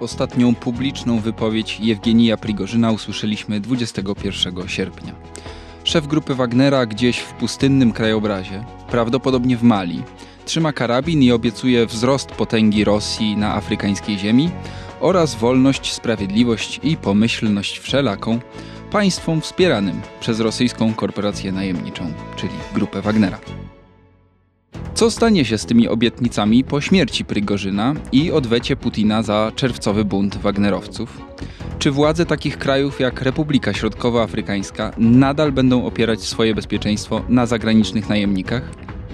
Ostatnią publiczną wypowiedź Jewgenija Prigorzyna usłyszeliśmy 21 sierpnia. Szef grupy Wagnera gdzieś w pustynnym krajobrazie, prawdopodobnie w Mali, trzyma karabin i obiecuje wzrost potęgi Rosji na afrykańskiej ziemi oraz wolność, sprawiedliwość i pomyślność wszelaką państwom wspieranym przez rosyjską korporację najemniczą, czyli grupę Wagnera. Co stanie się z tymi obietnicami po śmierci Prygorzyna i odwecie Putina za czerwcowy bunt Wagnerowców? Czy władze takich krajów jak Republika Środkowoafrykańska nadal będą opierać swoje bezpieczeństwo na zagranicznych najemnikach?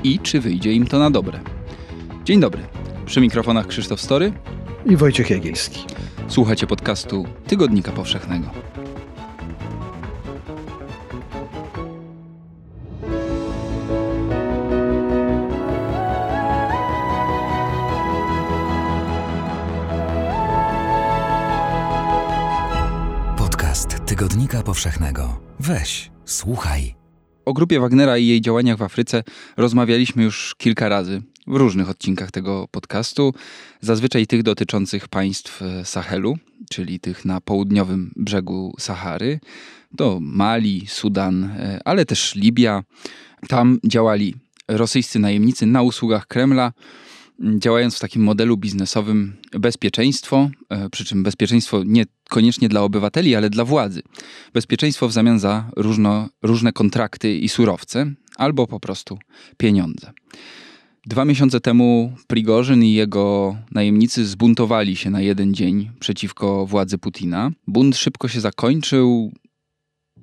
I czy wyjdzie im to na dobre? Dzień dobry. Przy mikrofonach Krzysztof Story i Wojciech Jagielski. Słuchacie podcastu Tygodnika Powszechnego. Powszechnego. Weź, słuchaj. O grupie Wagnera i jej działaniach w Afryce rozmawialiśmy już kilka razy w różnych odcinkach tego podcastu, zazwyczaj tych dotyczących państw e, Sahelu, czyli tych na południowym brzegu Sahary, to Mali, Sudan, e, ale też Libia. Tam działali rosyjscy najemnicy na usługach Kremla działając w takim modelu biznesowym bezpieczeństwo, e, przy czym bezpieczeństwo nie koniecznie dla obywateli, ale dla władzy. Bezpieczeństwo w zamian za różno, różne kontrakty i surowce, albo po prostu pieniądze. Dwa miesiące temu Prigorzyn i jego najemnicy zbuntowali się na jeden dzień przeciwko władzy Putina. Bunt szybko się zakończył,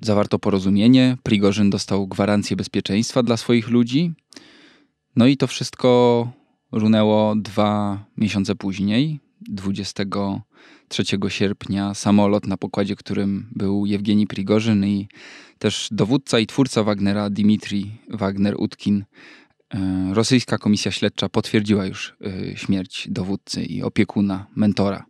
zawarto porozumienie, Prigorzyn dostał gwarancję bezpieczeństwa dla swoich ludzi. No i to wszystko runęło dwa miesiące później, 23 sierpnia, samolot, na pokładzie którym był Jewgeni Prigorzyn i też dowódca i twórca Wagnera, Dimitri Wagner-Utkin. E, rosyjska komisja śledcza potwierdziła już e, śmierć dowódcy i opiekuna, mentora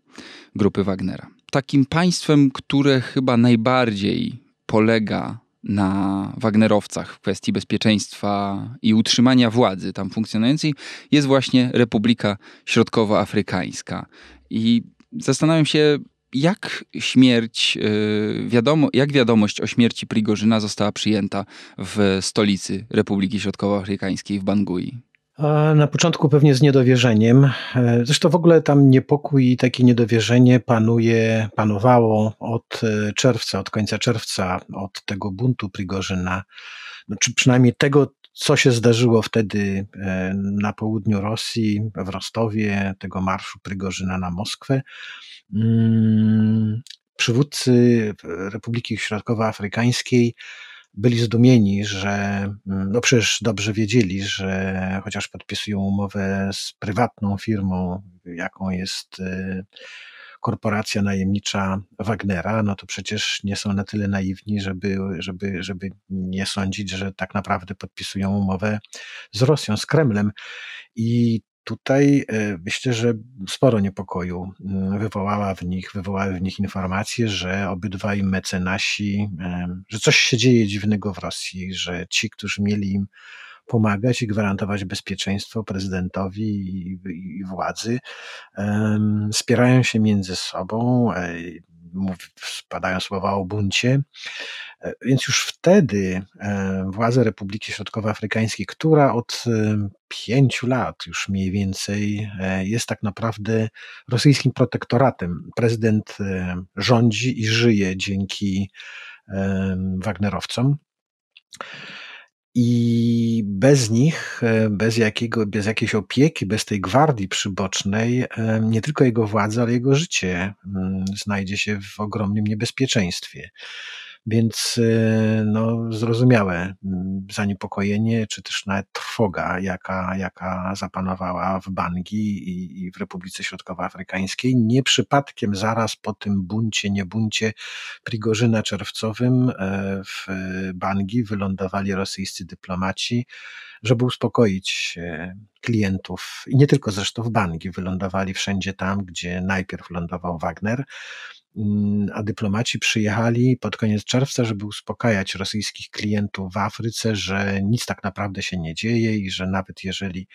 grupy Wagnera. Takim państwem, które chyba najbardziej polega na Wagnerowcach w kwestii bezpieczeństwa i utrzymania władzy tam funkcjonującej jest właśnie Republika Środkowoafrykańska. I zastanawiam się, jak śmierć, y, wiadomo, jak wiadomość o śmierci Prigorzyna została przyjęta w stolicy Republiki Środkowoafrykańskiej w Bangui? Na początku pewnie z niedowierzeniem. E, zresztą w ogóle tam niepokój i takie niedowierzenie panuje, panowało od e, czerwca, od końca czerwca, od tego buntu Prigorzyna, no, czy przynajmniej tego, co się zdarzyło wtedy e, na południu Rosji, w Rostowie, tego marszu Prigorzyna na Moskwę. Mm, przywódcy Republiki Środkowoafrykańskiej byli zdumieni, że mm, no przecież dobrze wiedzieli, że chociaż podpisują umowę z prywatną firmą, jaką jest y, korporacja najemnicza Wagnera, no to przecież nie są na tyle naiwni, żeby, żeby, żeby nie sądzić, że tak naprawdę podpisują umowę z Rosją, z Kremlem. I Tutaj e, myślę, że sporo niepokoju mm, wywołała w nich, wywołały w nich informacje, że obydwaj mecenasi, że coś się dzieje dziwnego w Rosji, że ci, którzy mieli im pomagać i gwarantować bezpieczeństwo prezydentowi i, i władzy, spierają się między sobą, spadają słowa o buncie. E, więc już wtedy e, władze Republiki Środkowoafrykańskiej, która od e, pięciu lat już mniej więcej jest tak naprawdę rosyjskim protektoratem. Prezydent rządzi i żyje dzięki Wagnerowcom. I bez nich, bez, jakiego, bez jakiejś opieki, bez tej gwardii przybocznej, nie tylko jego władza, ale jego życie mm, znajdzie się w ogromnym niebezpieczeństwie. Więc y, no, zrozumiałe mm, zaniepokojenie, czy też nawet trwoga, jaka, jaka zapanowała w Bangi i, i w Republice Środkowoafrykańskiej. Nie przypadkiem zaraz po tym buncie, nie buncie Prigorzyna czerwcowym e, w Bangi wylądowali rosyjscy dyplomaci, żeby uspokoić e, klientów i nie tylko zresztą w Bangi, wylądowali wszędzie tam, gdzie najpierw lądował Wagner, a dyplomaci przyjechali pod koniec czerwca, żeby uspokajać rosyjskich klientów w Afryce, że nic tak naprawdę się nie dzieje i że nawet jeżeli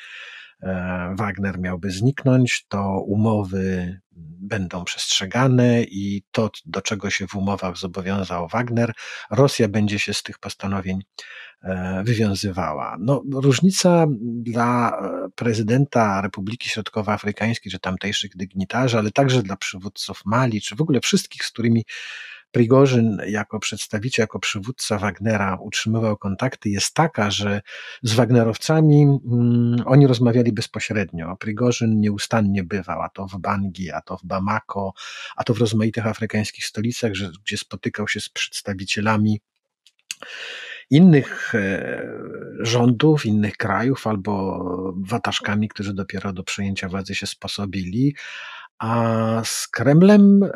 Wagner miałby zniknąć, to umowy będą przestrzegane i to, do czego się w umowach zobowiązał Wagner, Rosja będzie się z tych postanowień e, wywiązywała. No, różnica dla e, prezydenta Republiki Środkowoafrykańskiej, czy tamtejszych dygnitarzy, ale także dla przywódców Mali, czy w ogóle wszystkich, z którymi Prigorzyn jako przedstawiciel, jako przywódca Wagnera utrzymywał kontakty, jest taka, że z Wagnerowcami mm, oni rozmawiali bezpośrednio. Prigorzyn nieustannie bywał, a to w Bangi, a to w Bamako, a to w rozmaitych afrykańskich stolicach, że, gdzie spotykał się z przedstawicielami innych e, rządów, innych krajów albo wataszkami, którzy dopiero do przejęcia władzy się sposobili, a z Kremlem e,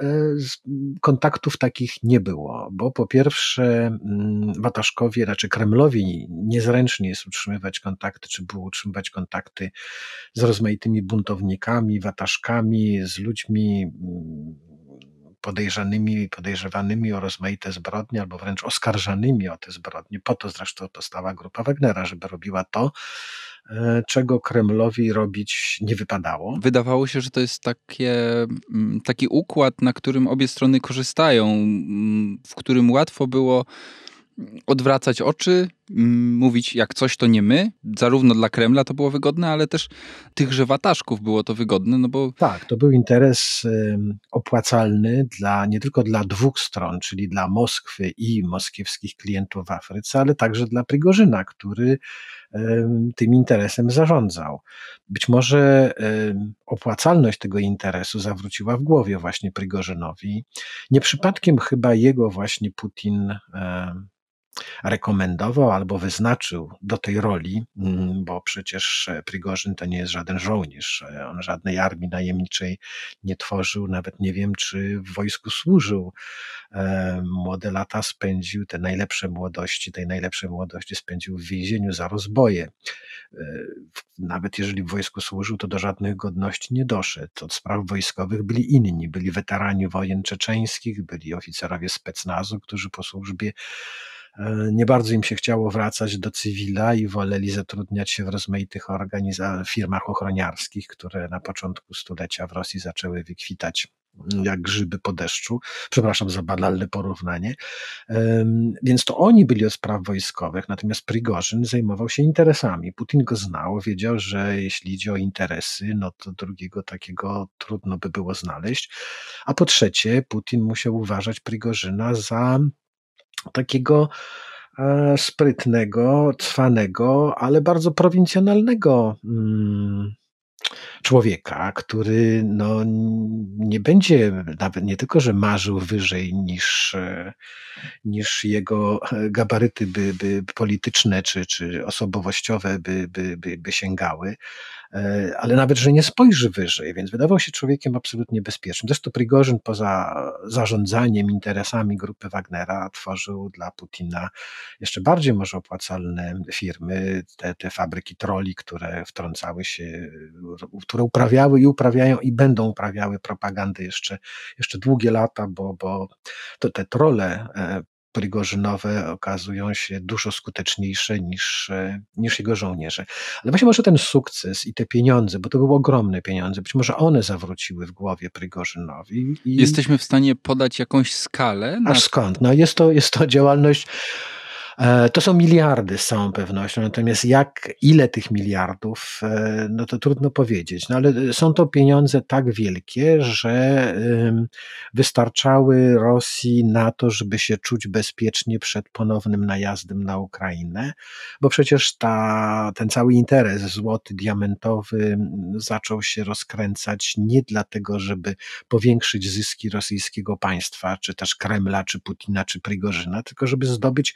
kontaktów takich nie było, bo po pierwsze mm, Wataszkowie, raczej Kremlowi niezręcznie jest utrzymywać kontakty, czy było utrzymywać kontakty z rozmaitymi buntownikami, wataszkami, z ludźmi mm, podejrzanymi, podejrzewanymi o rozmaite zbrodnie, albo wręcz oskarżanymi o te zbrodnie. Po to zresztą powstała grupa Wagnera, żeby robiła to, czego Kremlowi robić nie wypadało. Wydawało się, że to jest takie, mm, taki układ, na którym obie strony korzystają, mm, w którym łatwo było odwracać oczy, mówić jak coś to nie my. Zarówno dla Kremla to było wygodne, ale też tychże wataszków było to wygodne, no bo... Tak, to był interes opłacalny dla, nie tylko dla dwóch stron, czyli dla Moskwy i moskiewskich klientów w Afryce, ale także dla Prigorzyna, który tym interesem zarządzał. Być może opłacalność tego interesu zawróciła w głowie właśnie Prigorzynowi. Nie przypadkiem chyba jego właśnie Putin rekomendował albo wyznaczył do tej roli, mm, bo przecież Prigorzyn to nie jest żaden żołnierz, on żadnej armii najemniczej nie tworzył, nawet nie wiem, czy w wojsku służył. Młode lata spędził, te najlepsze młodości, tej najlepszej młodości spędził w więzieniu za rozboje. E, nawet jeżeli w wojsku służył, to do żadnych godności nie doszedł. Od spraw wojskowych byli inni, byli weterani wojen czeczeńskich, byli oficerowie specnazu, którzy po służbie E, nie bardzo im się chciało wracać do cywila i woleli zatrudniać się w rozmaitych firmach ochroniarskich, które na początku stulecia w Rosji zaczęły wykwitać jak grzyby po deszczu. Przepraszam za banalne porównanie. Więc to oni byli od spraw wojskowych, natomiast Prigorzyn zajmował się interesami. Putin go znał, wiedział, że jeśli idzie o interesy, no to drugiego takiego trudno by było znaleźć. A po trzecie, Putin musiał uważać Prigorzyna za takiego e, sprytnego, cwanego, ale bardzo prowincjonalnego mm, człowieka, który no, nie będzie nawet nie tylko, że marzył wyżej niż, e, niż jego gabaryty by, by polityczne czy, czy osobowościowe by, by, by, by sięgały, E, ale nawet, że nie spojrzy wyżej, więc wydawał się człowiekiem absolutnie bezpiecznym. Zresztą Prigorzyn poza zarządzaniem interesami grupy Wagnera tworzył dla Putina jeszcze bardziej może opłacalne firmy, te, te fabryki troli, które wtrącały się, które uprawiały i uprawiają i będą uprawiały propagandę jeszcze, jeszcze długie lata, bo, bo to te trole e, Prigorzynowe okazują się dużo skuteczniejsze niż, e, niż jego żołnierze. Ale właśnie może ten sukces i te pieniądze, bo to były ogromne pieniądze, być może one zawróciły w głowie Prigorzynowi. I... Jesteśmy w stanie podać jakąś skalę? Na... Aż skąd? No jest, to, jest to działalność to są miliardy z całą pewnością, natomiast jak, ile tych miliardów, e, no to trudno powiedzieć, no ale są to pieniądze tak wielkie, że wystarczały Rosji na to, żeby się czuć bezpiecznie przed ponownym najazdem na Ukrainę, bo przecież ta, ten cały interes złoty, diamentowy zaczął się rozkręcać nie dlatego, żeby powiększyć zyski rosyjskiego państwa, czy też Kremla, czy Putina, czy Prigorzyna, tylko żeby zdobyć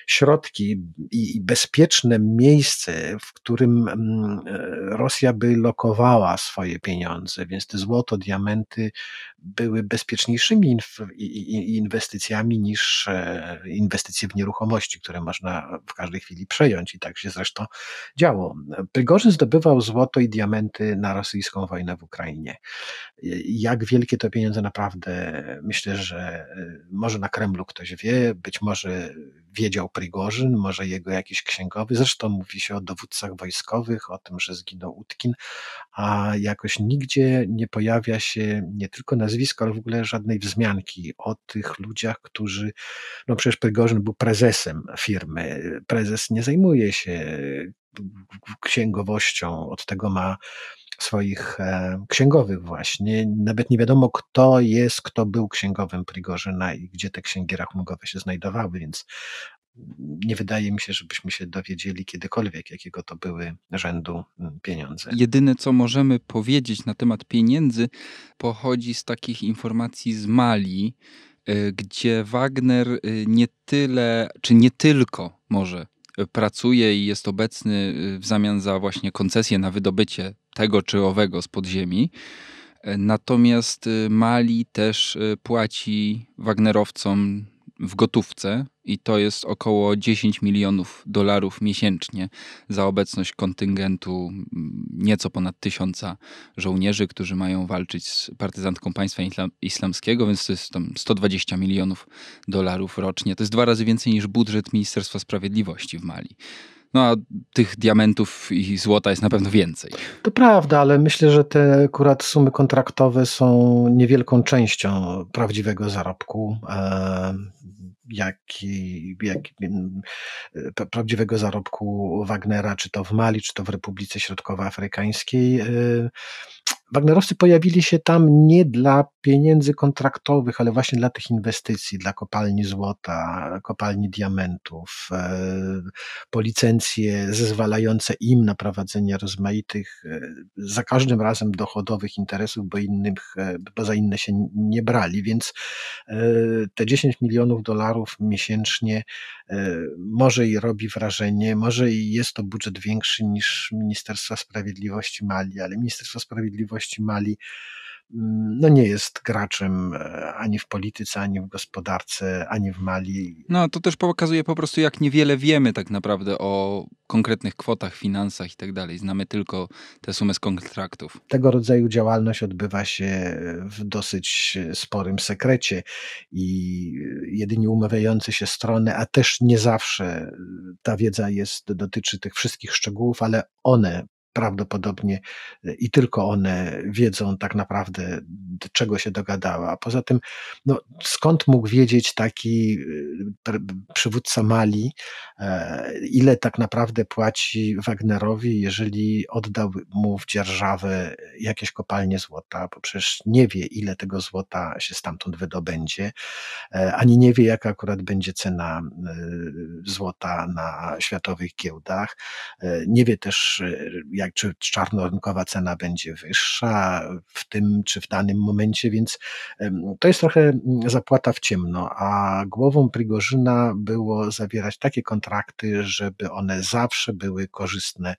środki i bezpieczne miejsce, w którym mm, e, Rosja by lokowała swoje pieniądze, więc te złoto, diamenty były bezpieczniejszymi inwestycjami niż e, inwestycje w nieruchomości, które można w każdej chwili przejąć i tak się zresztą działo. Prigorzyn zdobywał złoto i diamenty na rosyjską wojnę w Ukrainie. Jak wielkie to pieniądze naprawdę, myślę, że e, może na Kremlu ktoś wie, być może wiedział Prigorzyn, może jego jakiś księgowy. Zresztą mówi się o dowódcach wojskowych, o tym, że zginął Utkin, a jakoś nigdzie nie pojawia się nie tylko nazwisko, ale w ogóle żadnej wzmianki o tych ludziach, którzy, no przecież Prigorzyn był prezesem firmy. Prezes nie zajmuje się księgowością, od tego ma swoich e, księgowych właśnie. Nawet nie wiadomo, kto jest, kto był księgowym Prigorzyna i gdzie te księgi rachunkowe się znajdowały, więc nie wydaje mi się, żebyśmy się dowiedzieli kiedykolwiek, jakiego to były rzędu mm, pieniądze. Jedyne, co możemy powiedzieć na temat pieniędzy, pochodzi z takich informacji z Mali, e, gdzie Wagner e, nie tyle, czy nie tylko może pracuje i jest obecny w zamian za właśnie koncesję na wydobycie tego czy owego z podziemi. Natomiast Mali też płaci Wagnerowcom w gotówce i to jest około 10 milionów dolarów miesięcznie za obecność kontyngentu mm, nieco ponad tysiąca żołnierzy, którzy mają walczyć z partyzantką państwa islamskiego, więc to jest tam 120 milionów dolarów rocznie. To jest dwa razy więcej niż budżet Ministerstwa Sprawiedliwości w Mali. No a tych diamentów i złota jest na pewno więcej. To prawda, ale myślę, że te akurat sumy kontraktowe są niewielką częścią prawdziwego zarobku jak, jak prawdziwego zarobku Wagnera, czy to w Mali, czy to w Republice Środkowoafrykańskiej. Wagnerowcy pojawili się tam nie dla pieniędzy kontraktowych, ale właśnie dla tych inwestycji, dla kopalni złota, kopalni diamentów, e, po licencje zezwalające im na prowadzenie rozmaitych, e, za każdym razem dochodowych interesów, bo, innych, e, bo za inne się nie brali, więc te 10 milionów dolarów miesięcznie może i robi wrażenie, może i jest to budżet większy niż Ministerstwa Sprawiedliwości Mali, ale Ministerstwo Sprawiedliwości Mali Mm, no nie jest graczem e, ani w polityce, ani w gospodarce, ani w Mali. No to też pokazuje po prostu, jak niewiele wiemy tak naprawdę o konkretnych kwotach, finansach i tak dalej. Znamy tylko te sumy z kontraktów. Tego rodzaju działalność odbywa się w dosyć sporym sekrecie i jedynie umawiające się strony, a też nie zawsze ta wiedza jest, dotyczy tych wszystkich szczegółów, ale one prawdopodobnie e, i tylko one wiedzą tak naprawdę, czego się dogadała. Poza tym, no, skąd mógł wiedzieć taki e, przywódca Mali, e, ile tak naprawdę płaci Wagnerowi, jeżeli oddał mu w dzierżawę jakieś kopalnie złota, bo przecież nie wie, ile tego złota się stamtąd wydobędzie, ani nie wie, jaka akurat będzie cena złota na światowych giełdach. Nie wie też, jak, czy czarnorynkowa cena będzie wyższa w tym czy w danym momencie, więc to jest trochę mm, zapłata w ciemno, a głową Prigorzyna było zawierać takie kontrakty, żeby one zawsze były korzystne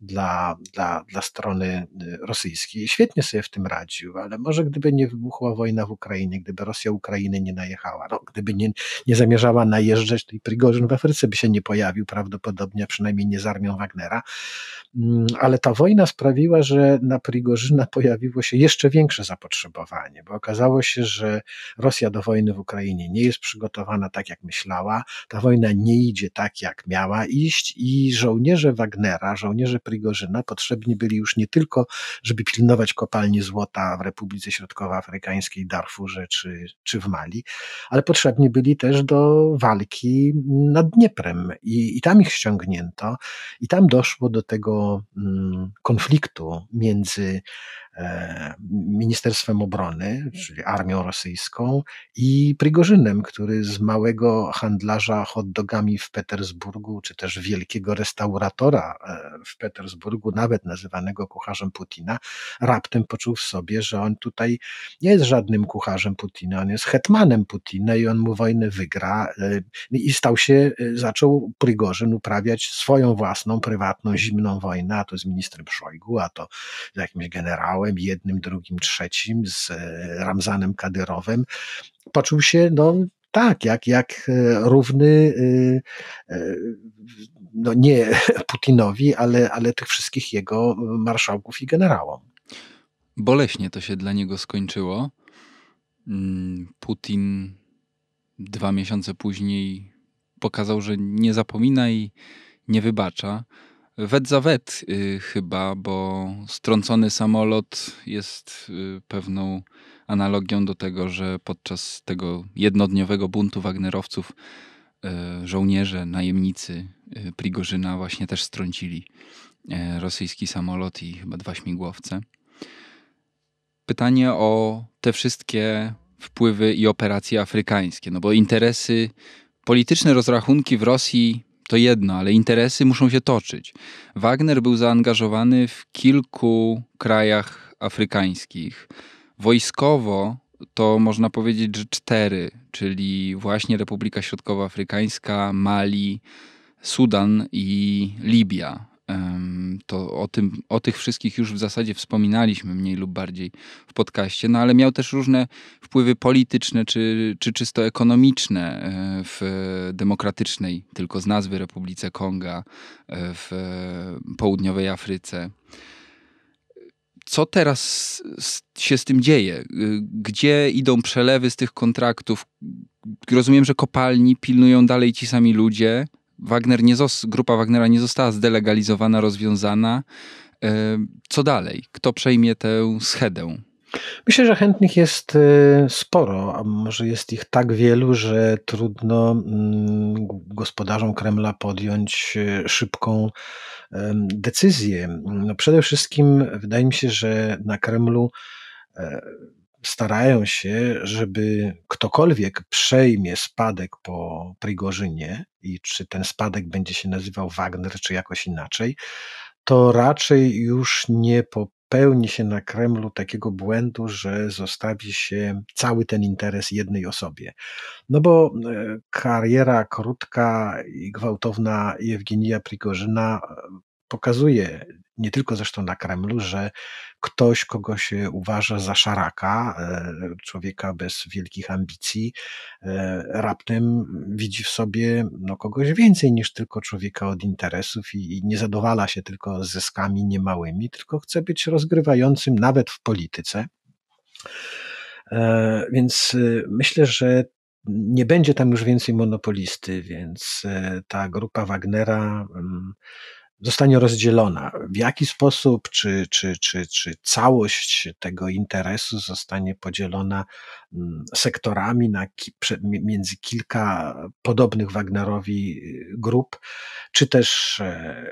dla, dla, dla strony y, rosyjskiej. Świetnie sobie w tym radził, ale może gdyby nie wybuchła wojna w Ukrainie, gdyby Rosja Ukrainy nie najechała, no, gdyby nie, nie zamierzała najeżdżać, to i Prigorzyn w Afryce by się nie pojawił prawdopodobnie, a przynajmniej nie z armią Wagnera. Ale ta wojna sprawiła, że na Prigorzyna pojawiło się jeszcze większe zapotrzebowanie, bo okazało się, że Rosja do wojny w Ukrainie nie jest przygotowana tak, jak myślała, ta wojna nie idzie tak, jak miała iść i żołnierze Wagnera, żołnierze Prigorzyna potrzebni byli już nie tylko, żeby pilnować kopalni złota w Republice Środkowoafrykańskiej, Darfurze czy, czy w Mali, ale potrzebni byli też do walki nad Dnieprem. I, i tam ich ściągnięto. I tam doszło do tego mm, konfliktu między Ministerstwem Obrony, czyli armią rosyjską, i Prigorzynem, który z małego handlarza hot dogami w Petersburgu, czy też wielkiego restauratora e, w Petersburgu, nawet nazywanego kucharzem Putina, raptem poczuł w sobie, że on tutaj nie jest żadnym kucharzem Putina, on jest hetmanem Putina i on mu wojnę wygra. E, I stał się, zaczął Prigorzyn uprawiać swoją własną, prywatną, zimną wojnę, a to z ministrem Szojgu, a to z jakimś generałem, jednym, drugim, trzecim, z e, Ramzanem Kadyrowem, poczuł się no, tak, jak, jak e, równy e, no nie Putinowi, ale, ale tych wszystkich jego marszałków i generałom. Boleśnie to się dla niego skończyło. Mm, Putin dwa miesiące później pokazał, że nie zapomina i nie wybacza. Wet za wet y, chyba, bo strącony samolot jest y, pewną analogią do tego, że podczas tego jednodniowego buntu Wagnerowców y, żołnierze, najemnicy y, Prigorzyna właśnie też strącili y, rosyjski samolot i chyba dwa śmigłowce. Pytanie o te wszystkie wpływy i operacje afrykańskie, no bo interesy, polityczne rozrachunki w Rosji to jedno, ale interesy muszą się toczyć. Wagner był zaangażowany w kilku krajach afrykańskich. Wojskowo to można powiedzieć, że cztery, czyli właśnie Republika Środkowoafrykańska, Mali, Sudan i Libia. To o, tym, o tych wszystkich już w zasadzie wspominaliśmy mniej lub bardziej w podcaście, no ale miał też różne wpływy polityczne czy, czy czysto ekonomiczne e, w demokratycznej, tylko z nazwy Republice Konga, e, w południowej Afryce. Co teraz się z tym dzieje? Gdzie idą przelewy z tych kontraktów? Rozumiem, że kopalni pilnują dalej ci sami ludzie, Wagner nie grupa Wagnera nie została zdelegalizowana, rozwiązana. E, co dalej? Kto przejmie tę schedę? Myślę, że chętnych jest e, sporo, a może jest ich tak wielu, że trudno mm, gospodarzom Kremla podjąć e, szybką decyzję. No przede wszystkim wydaje mi się, że na Kremlu starają się, żeby ktokolwiek przejmie spadek po Prigorzynie i czy ten spadek będzie się nazywał Wagner, czy jakoś inaczej, to raczej już nie popełni się na Kremlu takiego błędu, że zostawi się cały ten interes jednej osobie. No bo e, kariera krótka i gwałtowna Jewgenija Prigorzyna e, pokazuje nie tylko zresztą na Kremlu, że ktoś, kogo się uważa za szaraka, e, człowieka bez wielkich ambicji, e, raptem widzi w sobie no, kogoś więcej niż tylko człowieka od interesów i, i nie zadowala się tylko zyskami niemałymi, tylko chce być rozgrywającym nawet w polityce. E, więc myślę, że nie będzie tam już więcej monopolisty, więc ta grupa Wagnera mm, zostanie rozdzielona. W jaki sposób, czy, czy, czy, czy całość tego interesu zostanie podzielona sektorami na, między kilka podobnych Wagnerowi y, grup, czy też e,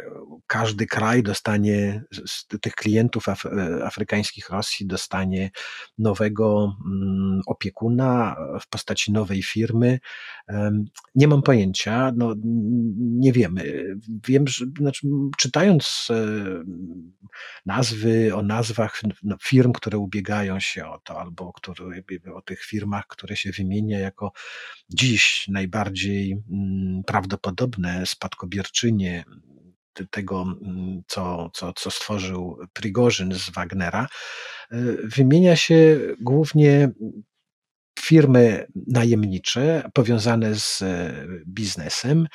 każdy kraj dostanie, z tych klientów e, afrykańskich Rosji dostanie nowego mm, opiekuna w postaci nowej firmy. Nie mam pojęcia, no, nie wiemy. Wiem, że znaczy, czytając e, nazwy o nazwach no, firm, które ubiegają się o to, albo które, o tych firmach, które się wymienia jako dziś najbardziej mm, prawdopodobne spadkobierczynie tego, mm, co, co, co stworzył Prigorzyn z Wagnera, e, wymienia się głównie firmy najemnicze powiązane z e, biznesem,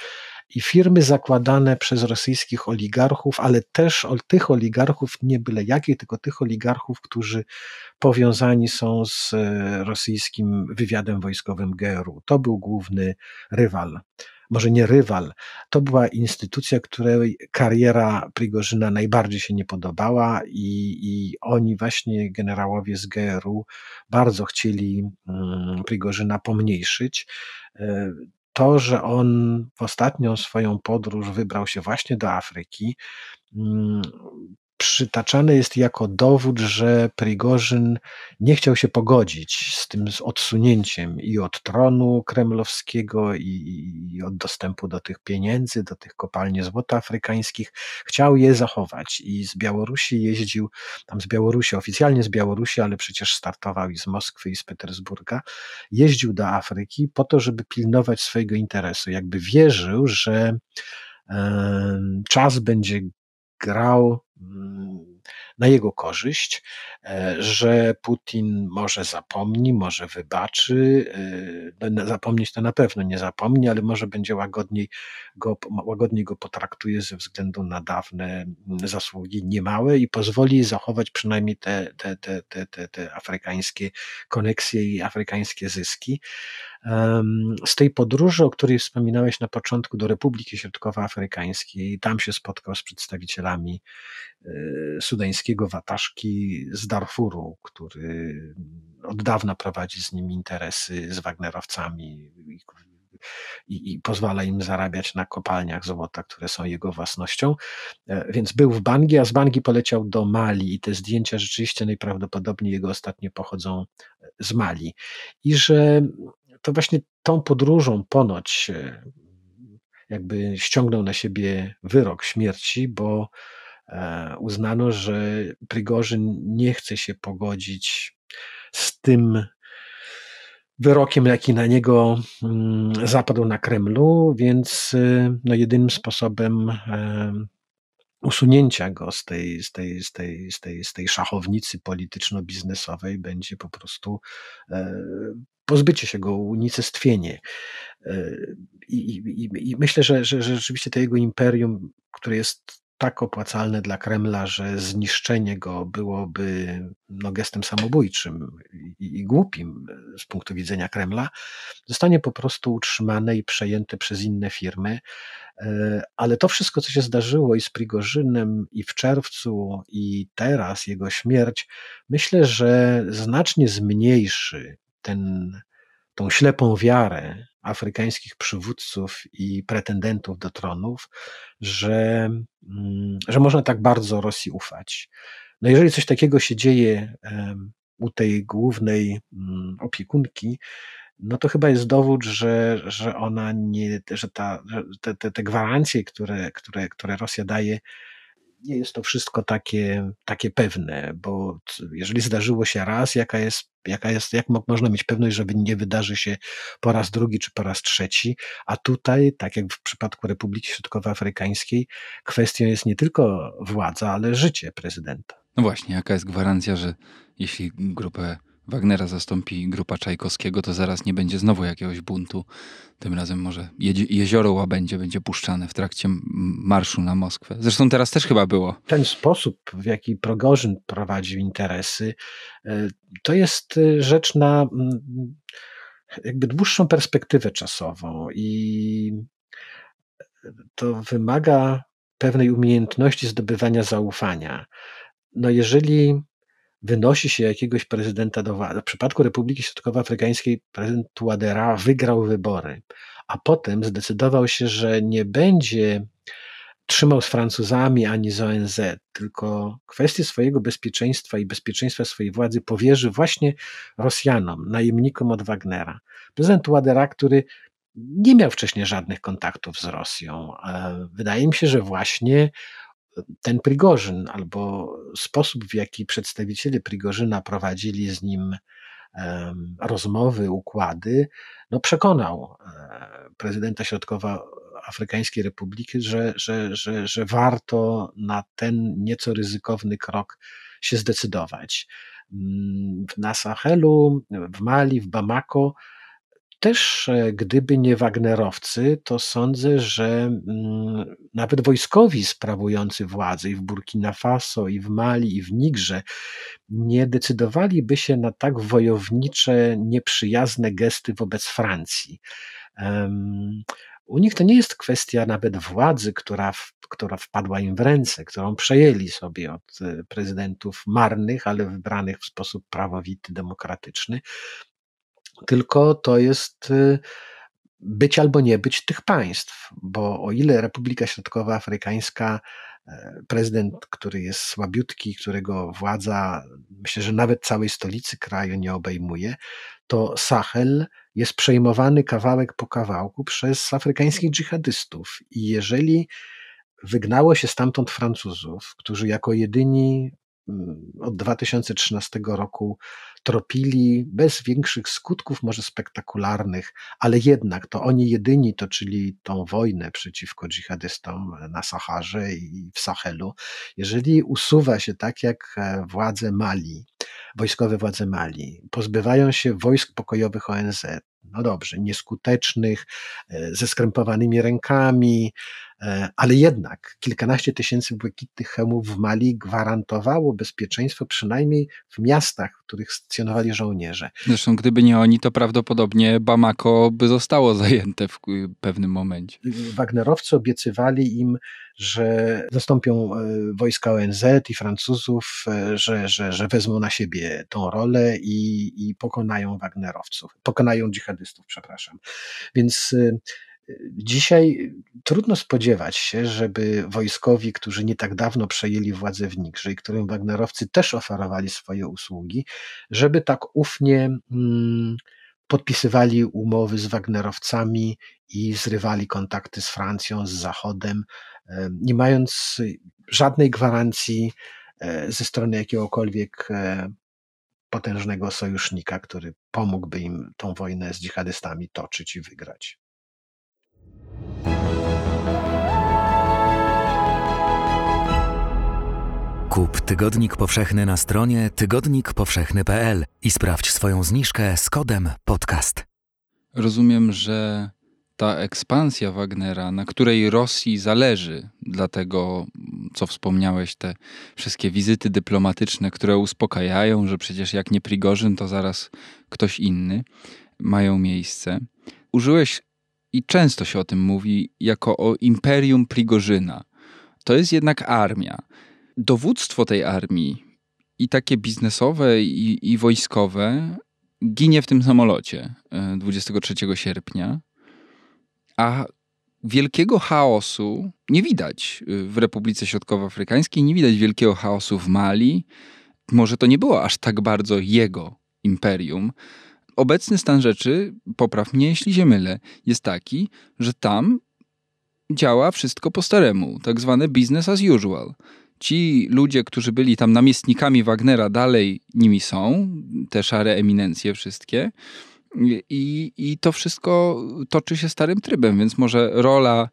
i firmy zakładane przez rosyjskich oligarchów, ale też tych oligarchów nie byle jakich, tylko tych oligarchów, którzy powiązani są z e, rosyjskim wywiadem wojskowym GRU. To był główny rywal może nie rywal, to była instytucja, której kariera Prigorzyna najbardziej się nie podobała i, i oni właśnie generałowie z GRU bardzo chcieli mm, Prigorzyna pomniejszyć. To, że on w ostatnią swoją podróż wybrał się właśnie do Afryki, przytaczany jest jako dowód, że Prigorzyn nie chciał się pogodzić z tym odsunięciem i od tronu kremlowskiego, i, i, od dostępu do tych pieniędzy, do tych kopalni złota afrykańskich. Chciał je zachować i z Białorusi jeździł, tam z Białorusi, oficjalnie z Białorusi, ale przecież startował i z Moskwy, i z Petersburga. Jeździł do Afryki po to, żeby pilnować swojego interesu. Jakby wierzył, że czas będzie grał na jego korzyść, e, że Putin może zapomni, może wybaczy. E, no, zapomnieć to na pewno nie zapomni, ale może będzie łagodniej go, łagodniej go potraktuje ze względu na dawne mm, zasługi niemałe i pozwoli zachować przynajmniej te, te, te, te, te, te afrykańskie koneksje i afrykańskie zyski. Z tej podróży, o której wspominałeś na początku, do Republiki Środkowoafrykańskiej, tam się spotkał z przedstawicielami e, sudańskiego wataszki z Darfuru, który od dawna prowadzi z nim interesy z Wagnerowcami i, i pozwala im zarabiać na kopalniach złota, które są jego własnością. E, więc był w Bangi, a z Bangi poleciał do Mali i te zdjęcia rzeczywiście najprawdopodobniej jego ostatnie pochodzą e, z Mali. I że to właśnie tą podróżą ponoć e, jakby ściągnął na siebie wyrok śmierci, bo uznano, że Prigorzyn nie chce się pogodzić z tym wyrokiem, jaki na niego mm, zapadł na Kremlu, więc y, no, jedynym sposobem usunięcia go z tej, z tej, z tej, z tej, z tej szachownicy polityczno-biznesowej będzie po prostu e, pozbycie się go, unicestwienie. E, I, i, i myślę, że, że, że rzeczywiście to jego imperium, które jest tak opłacalne dla Kremla, że zniszczenie go byłoby no, gestem samobójczym i, i głupim z punktu widzenia Kremla, zostanie po prostu utrzymane i przejęte przez inne firmy. E, ale to wszystko, co się zdarzyło i z Prigorzynem, i w czerwcu, i teraz jego śmierć, myślę, że znacznie zmniejszy ten, tą ślepą wiarę afrykańskich przywódców i pretendentów do tronów, że, mm, że można tak bardzo Rosji ufać. No jeżeli coś takiego się dzieje u tej głównej mm, opiekunki, no to chyba jest dowód, że, że ona nie, że, ta, te, te, te gwarancje, które, które, które Rosja daje, nie jest to wszystko takie, takie pewne, bo jeżeli zdarzyło się raz, jaka jest, jaka jest, jak można mieć pewność, że nie wydarzy się po raz drugi czy po raz trzeci, a tutaj, tak jak w przypadku Republiki Środkowoafrykańskiej, kwestią jest nie tylko władza, ale życie prezydenta. No właśnie, jaka jest gwarancja, że jeśli grupę Wagnera zastąpi grupa Czajkowskiego, to zaraz nie będzie znowu jakiegoś buntu. Tym razem może jezioro Łabędzie będzie puszczane w trakcie marszu na Moskwę. Zresztą teraz też chyba było. Ten sposób, w jaki Progorzyn prowadził interesy, e, to jest e, rzecz na jakby dłuższą perspektywę czasową i to wymaga pewnej umiejętności zdobywania zaufania. No jeżeli wynosi się jakiegoś prezydenta do władzy. W przypadku Republiki Środkowoafrykańskiej prezydent Touadera wygrał wybory, a potem zdecydował się, że nie będzie trzymał z Francuzami ani z ONZ, tylko kwestię swojego bezpieczeństwa i bezpieczeństwa swojej władzy powierzy właśnie Rosjanom, najemnikom od Wagnera. Prezydent Touadera, który nie miał wcześniej żadnych kontaktów z Rosją. Wydaje mi się, że właśnie ten Prigorzyn albo sposób, w jaki przedstawiciele Prigorzyna prowadzili z nim rozmowy, układy, no przekonał e, prezydenta Środkowoafrykańskiej Republiki, że, że, że, że warto na ten nieco ryzykowny krok się zdecydować. Mm, na Sahelu, w Mali, w Bamako też e, gdyby nie Wagnerowcy, to sądzę, że mm, nawet wojskowi sprawujący władzę i w Burkina Faso, i w Mali, i w Nigrze nie decydowaliby się na tak wojownicze, nieprzyjazne gesty wobec Francji. U nich to nie jest kwestia nawet władzy, która, która wpadła im w ręce, którą przejęli sobie od e, prezydentów marnych, ale wybranych w sposób prawowity, demokratyczny tylko to jest y, być albo nie być tych państw, bo o ile Republika Środkowoafrykańska, e, prezydent, który jest słabiutki, którego władza, myślę, że nawet całej stolicy kraju nie obejmuje, to Sahel jest przejmowany kawałek po kawałku przez afrykańskich dżihadystów. I jeżeli wygnało się stamtąd Francuzów, którzy jako jedyni od 2013 roku tropili bez większych skutków, może spektakularnych, ale jednak to oni jedyni toczyli tą wojnę przeciwko dżihadystom na Saharze i w Sahelu. Jeżeli usuwa się tak jak e, władze Mali, wojskowe władze Mali, pozbywają się wojsk pokojowych ONZ, no dobrze, nieskutecznych, e, ze skrępowanymi rękami, E, ale jednak kilkanaście tysięcy błękitnych hełmów w Mali gwarantowało bezpieczeństwo przynajmniej w miastach, w których stacjonowali żołnierze. Zresztą gdyby nie oni, to prawdopodobnie Bamako by zostało zajęte w pewnym momencie. Wagnerowcy obiecywali im, że zastąpią e, wojska ONZ i Francuzów, e, że, że, że wezmą na siebie tą rolę i, i pokonają Wagnerowców, pokonają dżihadystów, przepraszam. Więc Dzisiaj trudno spodziewać się, żeby wojskowi, którzy nie tak dawno przejęli władzę w Nigrze i którym Wagnerowcy też oferowali swoje usługi, żeby tak ufnie mm, podpisywali umowy z Wagnerowcami i zrywali kontakty z Francją, z Zachodem, nie mając żadnej gwarancji e, ze strony jakiegokolwiek e, potężnego sojusznika, który pomógłby im tą wojnę z dżihadystami toczyć i wygrać. Kup Tygodnik Powszechny na stronie tygodnikpowszechny.pl i sprawdź swoją zniżkę z kodem podcast. Rozumiem, że ta ekspansja Wagnera, na której Rosji zależy, dlatego, co wspomniałeś, te wszystkie wizyty dyplomatyczne, które uspokajają, że przecież jak nie Prigorzyn, to zaraz ktoś inny, mają miejsce. Użyłeś, i często się o tym mówi, jako o imperium Prigorzyna. To jest jednak armia dowództwo tej armii i takie biznesowe i, i wojskowe ginie w tym samolocie 23 e, sierpnia, a wielkiego chaosu nie widać w Republice Środkowoafrykańskiej, nie widać wielkiego chaosu w Mali. Może to nie było aż tak bardzo jego imperium. Obecny stan rzeczy, popraw mnie jeśli się mylę, jest taki, że tam działa wszystko po staremu, tak zwane business as usual ci ludzie, którzy byli tam namiestnikami Wagnera, dalej nimi są, te szare eminencje wszystkie. I, I to wszystko toczy się starym trybem, więc może rola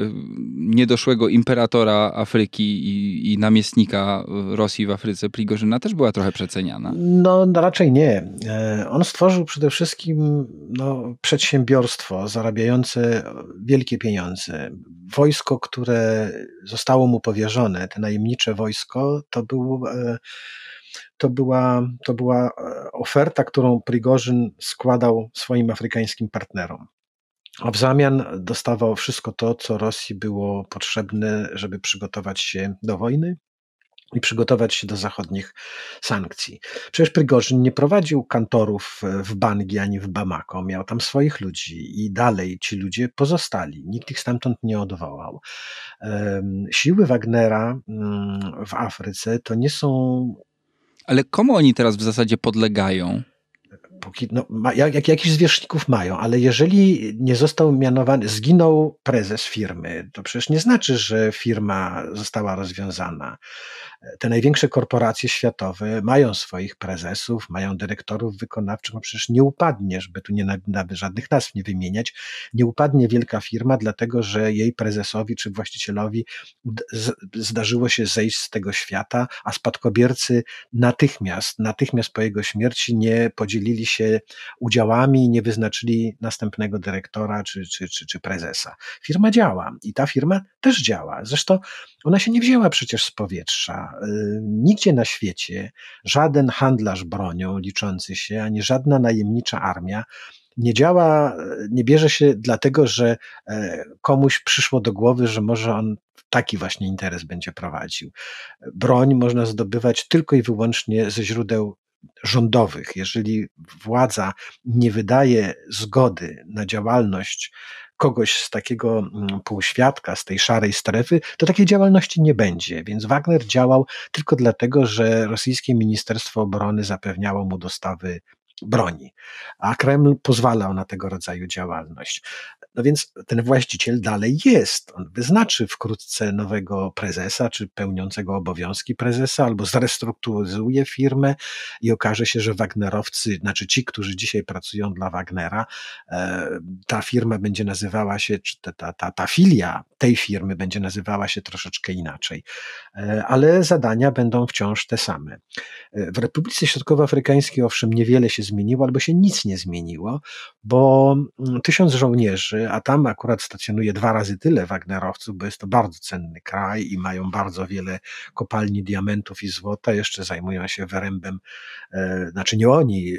y, niedoszłego imperatora Afryki i, i, namiestnika Rosji w Afryce Prigorzyna też była trochę przeceniana. No, no raczej nie. E, on stworzył przede wszystkim no, przedsiębiorstwo zarabiające wielkie pieniądze wojsko, które zostało mu powierzone, te najemnicze wojsko, to był e, to była, to była e, oferta, którą Prigorzyn składał swoim afrykańskim partnerom. A w zamian dostawał wszystko to, co Rosji było potrzebne, żeby przygotować się do wojny i przygotować się do zachodnich sankcji. Przecież Prigorzyn nie prowadził kantorów w Bangi ani w Bamako, miał tam swoich ludzi i dalej ci ludzie pozostali. Nikt ich stamtąd nie odwołał. Siły Wagnera mm, w Afryce to nie są. Ale komu oni teraz w zasadzie podlegają? póki, no, ma, jak, jakichś zwierzchników mają, ale jeżeli nie został mianowany, zginął prezes firmy, to przecież nie znaczy, że firma została rozwiązana. Te największe korporacje światowe mają swoich prezesów, mają dyrektorów wykonawczych, no przecież nie upadnie, żeby tu nie nawet żadnych nazw nie wymieniać, nie upadnie wielka firma, dlatego że jej prezesowi czy właścicielowi zdarzyło się zejść z tego świata, a spadkobiercy natychmiast, natychmiast po jego śmierci nie podzielili się udziałami, nie wyznaczyli następnego dyrektora czy, czy, czy, czy prezesa. Firma działa i ta firma też działa. Zresztą ona się nie wzięła przecież z powietrza. Y, nigdzie na świecie żaden handlarz bronią liczący się, ani żadna najemnicza armia nie działa, nie bierze się dlatego, że e, komuś przyszło do głowy, że może on taki właśnie interes będzie prowadził. Broń można zdobywać tylko i wyłącznie ze źródeł rządowych. Jeżeli władza nie wydaje zgody na działalność kogoś z takiego mm, półświadka, z tej szarej strefy, to takiej działalności nie będzie. Więc Wagner działał tylko dlatego, że rosyjskie Ministerstwo Obrony zapewniało mu dostawy broni, a Kreml pozwalał na tego rodzaju działalność. No więc ten właściciel dalej jest. On wyznaczy wkrótce nowego prezesa, czy pełniącego obowiązki prezesa, albo zrestrukturyzuje firmę i okaże się, że Wagnerowcy, znaczy ci, którzy dzisiaj pracują dla Wagnera, e, ta firma będzie nazywała się, czy ta, ta, ta filia tej firmy będzie nazywała się troszeczkę inaczej. E, ale zadania będą wciąż te same. E, w Republice Środkowoafrykańskiej owszem niewiele się zmieniło, albo się nic nie zmieniło, bo mm, tysiąc żołnierzy, a tam akurat stacjonuje dwa razy tyle Wagnerowców, bo jest to bardzo cenny kraj i mają bardzo wiele kopalni diamentów i złota, jeszcze zajmują się wyrębem, e, znaczy nie oni, e,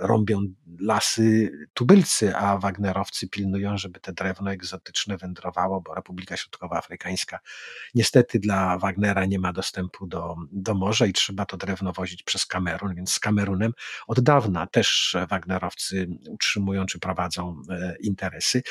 rąbią lasy tubylcy, a Wagnerowcy pilnują, żeby te drewno egzotyczne wędrowało, bo Republika Środkowoafrykańska niestety dla Wagnera nie ma dostępu do, do morza i trzeba to drewno wozić przez Kamerun, więc z Kamerunem od dawna też Wagnerowcy utrzymują czy prowadzą e, interesy.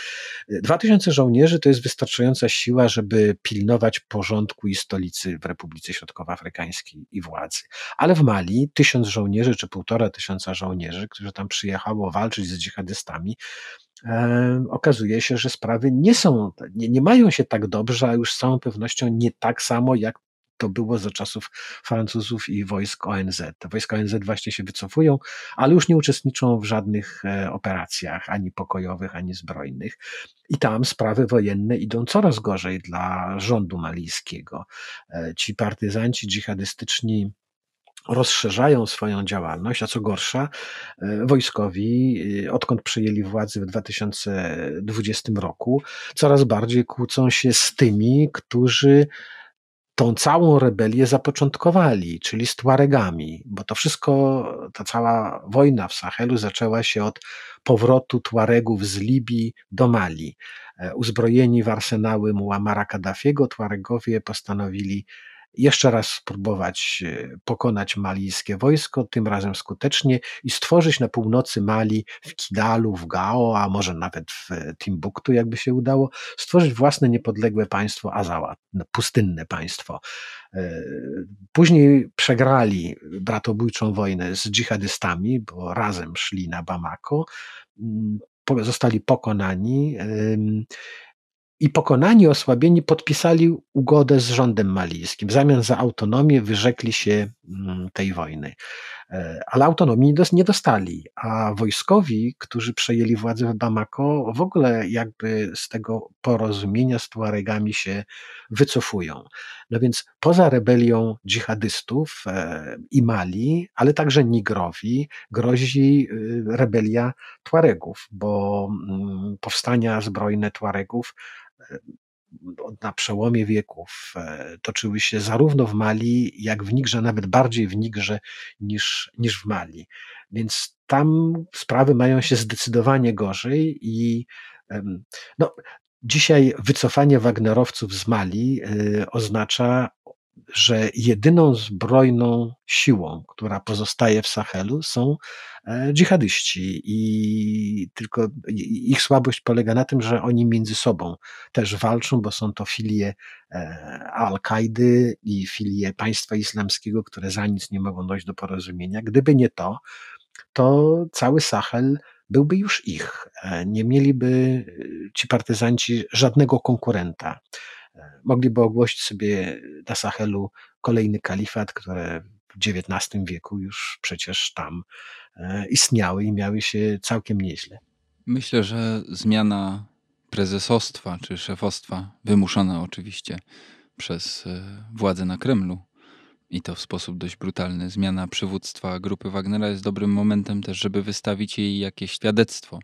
Dwa tysiące żołnierzy to jest wystarczająca siła, żeby pilnować porządku i stolicy w Republice Środkowoafrykańskiej i władzy. Ale w Mali tysiąc żołnierzy czy półtora tysiąca żołnierzy, którzy tam przyjechało walczyć z dżihadystami, okazuje się, że sprawy nie są, nie, nie mają się tak dobrze, a już z całą pewnością nie tak samo, jak to było za czasów Francuzów i wojsk ONZ. Wojska ONZ właśnie się wycofują, ale już nie uczestniczą w żadnych e, operacjach, ani pokojowych, ani zbrojnych. I tam sprawy wojenne idą coraz gorzej dla rządu malijskiego. E, ci partyzanci dżihadystyczni rozszerzają swoją działalność, a co gorsza, e, wojskowi, odkąd przejęli władzę w 2020 roku, coraz bardziej kłócą się z tymi, którzy tą całą rebelię zapoczątkowali, czyli z Tuaregami, bo to wszystko, ta cała wojna w Sahelu zaczęła się od powrotu Tuaregów z Libii do Mali. E, uzbrojeni w arsenały Muammara Kaddafiego, Tuaregowie postanowili jeszcze raz spróbować e, pokonać malijskie wojsko, tym razem skutecznie i stworzyć na północy Mali, w Kidalu, w Gao, a może nawet w e, Timbuktu, jakby się udało, stworzyć własne niepodległe państwo Azała, pustynne państwo. E, później przegrali bratobójczą wojnę z dżihadystami, bo razem szli na Bamako, mm, zostali pokonani i pokonani, osłabieni podpisali ugodę z rządem malijskim. W zamian za autonomię wyrzekli się mm, tej wojny. E, ale autonomii nie dostali, a wojskowi, którzy przejęli władzę w Bamako, w ogóle jakby z tego porozumienia z Tuaregami się wycofują. No więc poza rebelią dżihadystów e, i Mali, ale także Nigrowi, grozi y, rebelia Tuaregów, bo mm, powstania zbrojne Tuaregów na przełomie wieków e, toczyły się zarówno w Mali, jak w Nigrze, nawet bardziej w Nigrze niż, niż w Mali. Więc tam sprawy mają się zdecydowanie gorzej i no, dzisiaj wycofanie Wagnerowców z Mali e, oznacza że jedyną zbrojną siłą, która pozostaje w Sahelu, są e, dżihadyści i tylko ich słabość polega na tym, że oni między sobą też walczą, bo są to filie e, Al-Kaidy i filie państwa islamskiego, które za nic nie mogą dojść do porozumienia. Gdyby nie to, to cały Sahel byłby już ich. E, nie mieliby ci partyzanci żadnego konkurenta mogliby ogłosić sobie na Sahelu kolejny kalifat, które w XIX wieku już przecież tam e, istniały i miały się całkiem nieźle. Myślę, że zmiana prezesostwa czy szefostwa, wymuszona oczywiście przez e, władze na Kremlu i to w sposób dość brutalny, zmiana przywództwa grupy Wagnera jest dobrym momentem też, żeby wystawić jej jakieś świadectwo,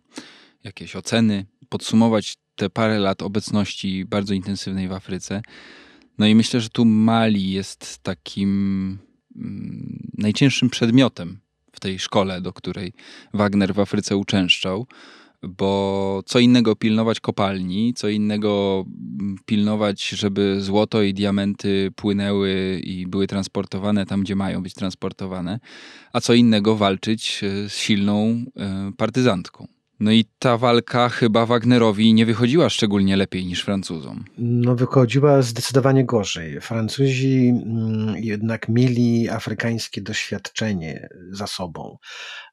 jakieś oceny, podsumować te parę lat obecności bardzo intensywnej w Afryce. No i myślę, że tu Mali jest takim mm, najcięższym przedmiotem w tej szkole, do której Wagner w Afryce uczęszczał, bo co innego pilnować kopalni, co innego mm, pilnować, żeby złoto i diamenty płynęły i były transportowane tam, gdzie mają być transportowane, a co innego walczyć e, z silną e, partyzantką. No i ta walka chyba Wagnerowi nie wychodziła szczególnie lepiej niż Francuzom. No wychodziła zdecydowanie gorzej. Francuzi mm, jednak mieli afrykańskie doświadczenie za sobą.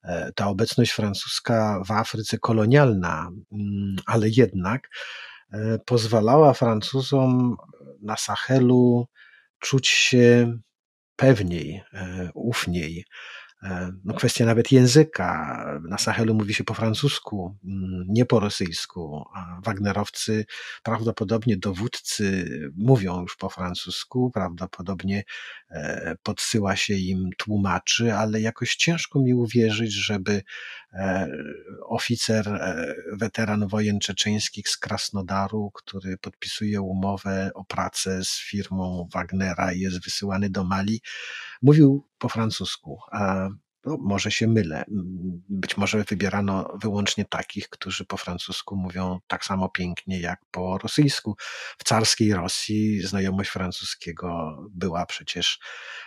E, ta obecność francuska w Afryce kolonialna, mm, ale jednak e, pozwalała Francuzom na Sahelu czuć się pewniej, e, ufniej no kwestia nawet języka. Na Sahelu mówi się po francusku, mm, nie po rosyjsku. A Wagnerowcy, prawdopodobnie dowódcy mówią już po francusku, prawdopodobnie e, podsyła się im tłumaczy, ale jakoś ciężko mi uwierzyć, żeby e, oficer, weteran wojen czeczeńskich z Krasnodaru, który podpisuje umowę o pracę z firmą Wagnera i jest wysyłany do Mali, mówił po francusku. A no, może się mylę. Być może wybierano wyłącznie takich, którzy po francusku mówią tak samo pięknie jak po rosyjsku. W carskiej Rosji znajomość francuskiego była przecież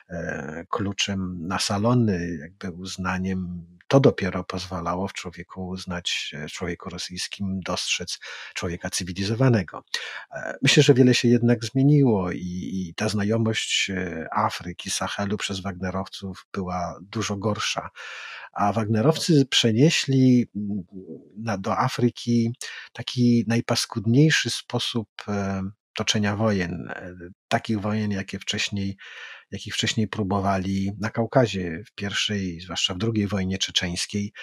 e, kluczem na salony, jakby uznaniem to dopiero pozwalało w człowieku uznać, w człowieku rosyjskim dostrzec człowieka cywilizowanego. E, myślę, że wiele się jednak zmieniło i, i ta znajomość e, Afryki, Sahelu przez Wagnerowców była dużo gorsza. A Wagnerowcy przenieśli mm, na, do Afryki taki najpaskudniejszy sposób e, toczenia wojen, takich wojen, jakie wcześniej jakich wcześniej próbowali na Kaukazie w pierwszej, zwłaszcza w drugiej wojnie czeczeńskiej,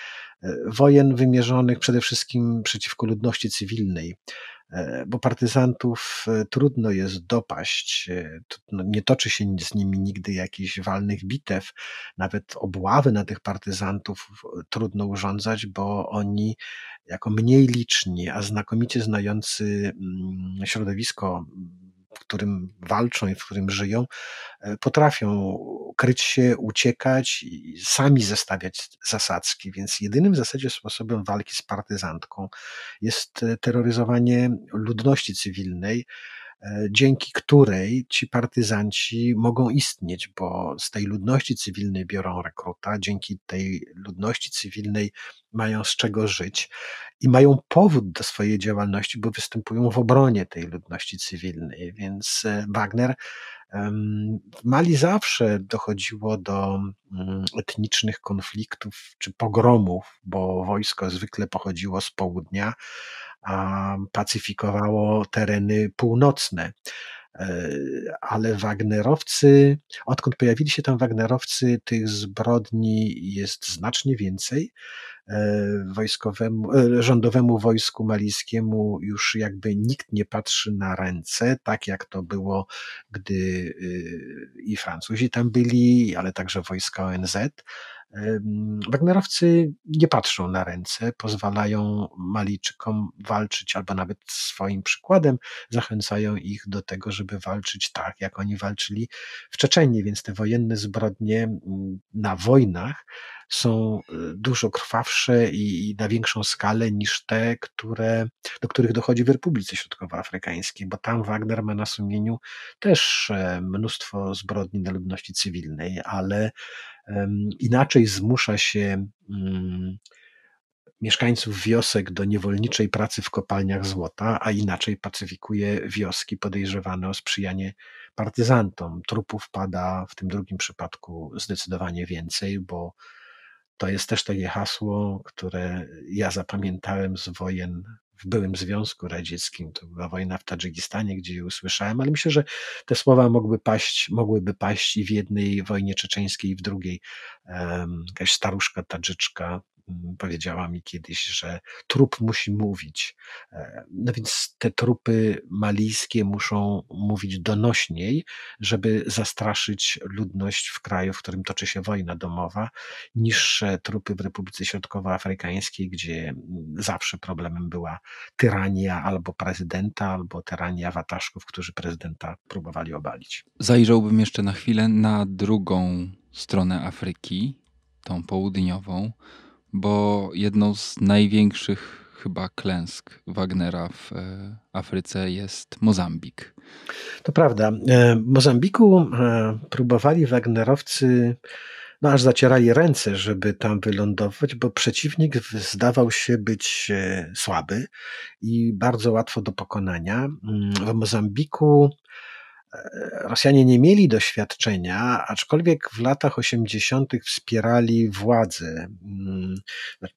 e, wojen wymierzonych przede wszystkim przeciwko ludności cywilnej, e, bo partyzantów e, trudno jest dopaść, no, nie toczy się z nimi nigdy jakichś walnych bitew, nawet obławy na tych partyzantów trudno urządzać, bo oni jako mniej liczni, a znakomicie znający mm, środowisko w którym walczą i w którym żyją, e, potrafią kryć się, uciekać i sami zestawiać zasadzki. Więc jedynym w zasadzie sposobem walki z partyzantką jest e, terroryzowanie ludności cywilnej, dzięki której ci partyzanci mogą istnieć, bo z tej ludności cywilnej biorą rekruta, dzięki tej ludności cywilnej mają z czego żyć i mają powód do swojej działalności, bo występują w obronie tej ludności cywilnej. Więc e, Wagner w Mali zawsze dochodziło do mm, etnicznych konfliktów czy pogromów, bo wojsko zwykle pochodziło z południa, a pacyfikowało tereny północne. E, ale Wagnerowcy, odkąd pojawili się tam Wagnerowcy, tych zbrodni jest znacznie więcej. E, wojskowemu, e, rządowemu wojsku malijskiemu już jakby nikt nie patrzy na ręce, tak jak to było, gdy i Francuzi tam byli, ale także wojska ONZ Wagnerowcy nie patrzą na ręce, pozwalają Malijczykom walczyć, albo nawet swoim przykładem zachęcają ich do tego, żeby walczyć tak, jak oni walczyli w Czeczeniu, więc te wojenne zbrodnie na wojnach są y, dużo krwawsze i, na większą skalę niż te, które, do których dochodzi w Republice Środkowoafrykańskiej, bo tam Wagner ma na sumieniu też e, mnóstwo zbrodni na ludności cywilnej, ale inaczej zmusza się mm, mieszkańców wiosek do niewolniczej pracy w kopalniach złota, a inaczej pacyfikuje wioski podejrzewane o sprzyjanie partyzantom. Trupów pada w tym drugim przypadku zdecydowanie więcej, bo to jest też takie hasło, które ja zapamiętałem z wojen w byłym Związku Radzieckim. To była wojna w Tadżykistanie, gdzie je usłyszałem, ale myślę, że te słowa mogły paść, mogłyby paść i w jednej wojnie czeczeńskiej, i w drugiej. Jakaś staruszka tadżyczka powiedziała mi kiedyś, że trup musi mówić. E, no więc te trupy malijskie muszą mówić donośniej, żeby zastraszyć ludność w kraju, w którym toczy się wojna domowa, niż trupy w Republice Środkowoafrykańskiej, gdzie mm, zawsze problemem była tyrania albo prezydenta, albo tyrania wataszków, którzy prezydenta próbowali obalić. Zajrzałbym jeszcze na chwilę na drugą stronę Afryki, tą południową bo jedną z największych chyba klęsk Wagnera w e, Afryce jest Mozambik. To prawda. E, w Mozambiku e, próbowali Wagnerowcy, no aż zacierali ręce, żeby tam wylądować, bo przeciwnik zdawał się być słaby i bardzo łatwo do pokonania. Mm, w Mozambiku Rosjanie nie mieli doświadczenia, aczkolwiek w latach 80. wspierali władzę, mm,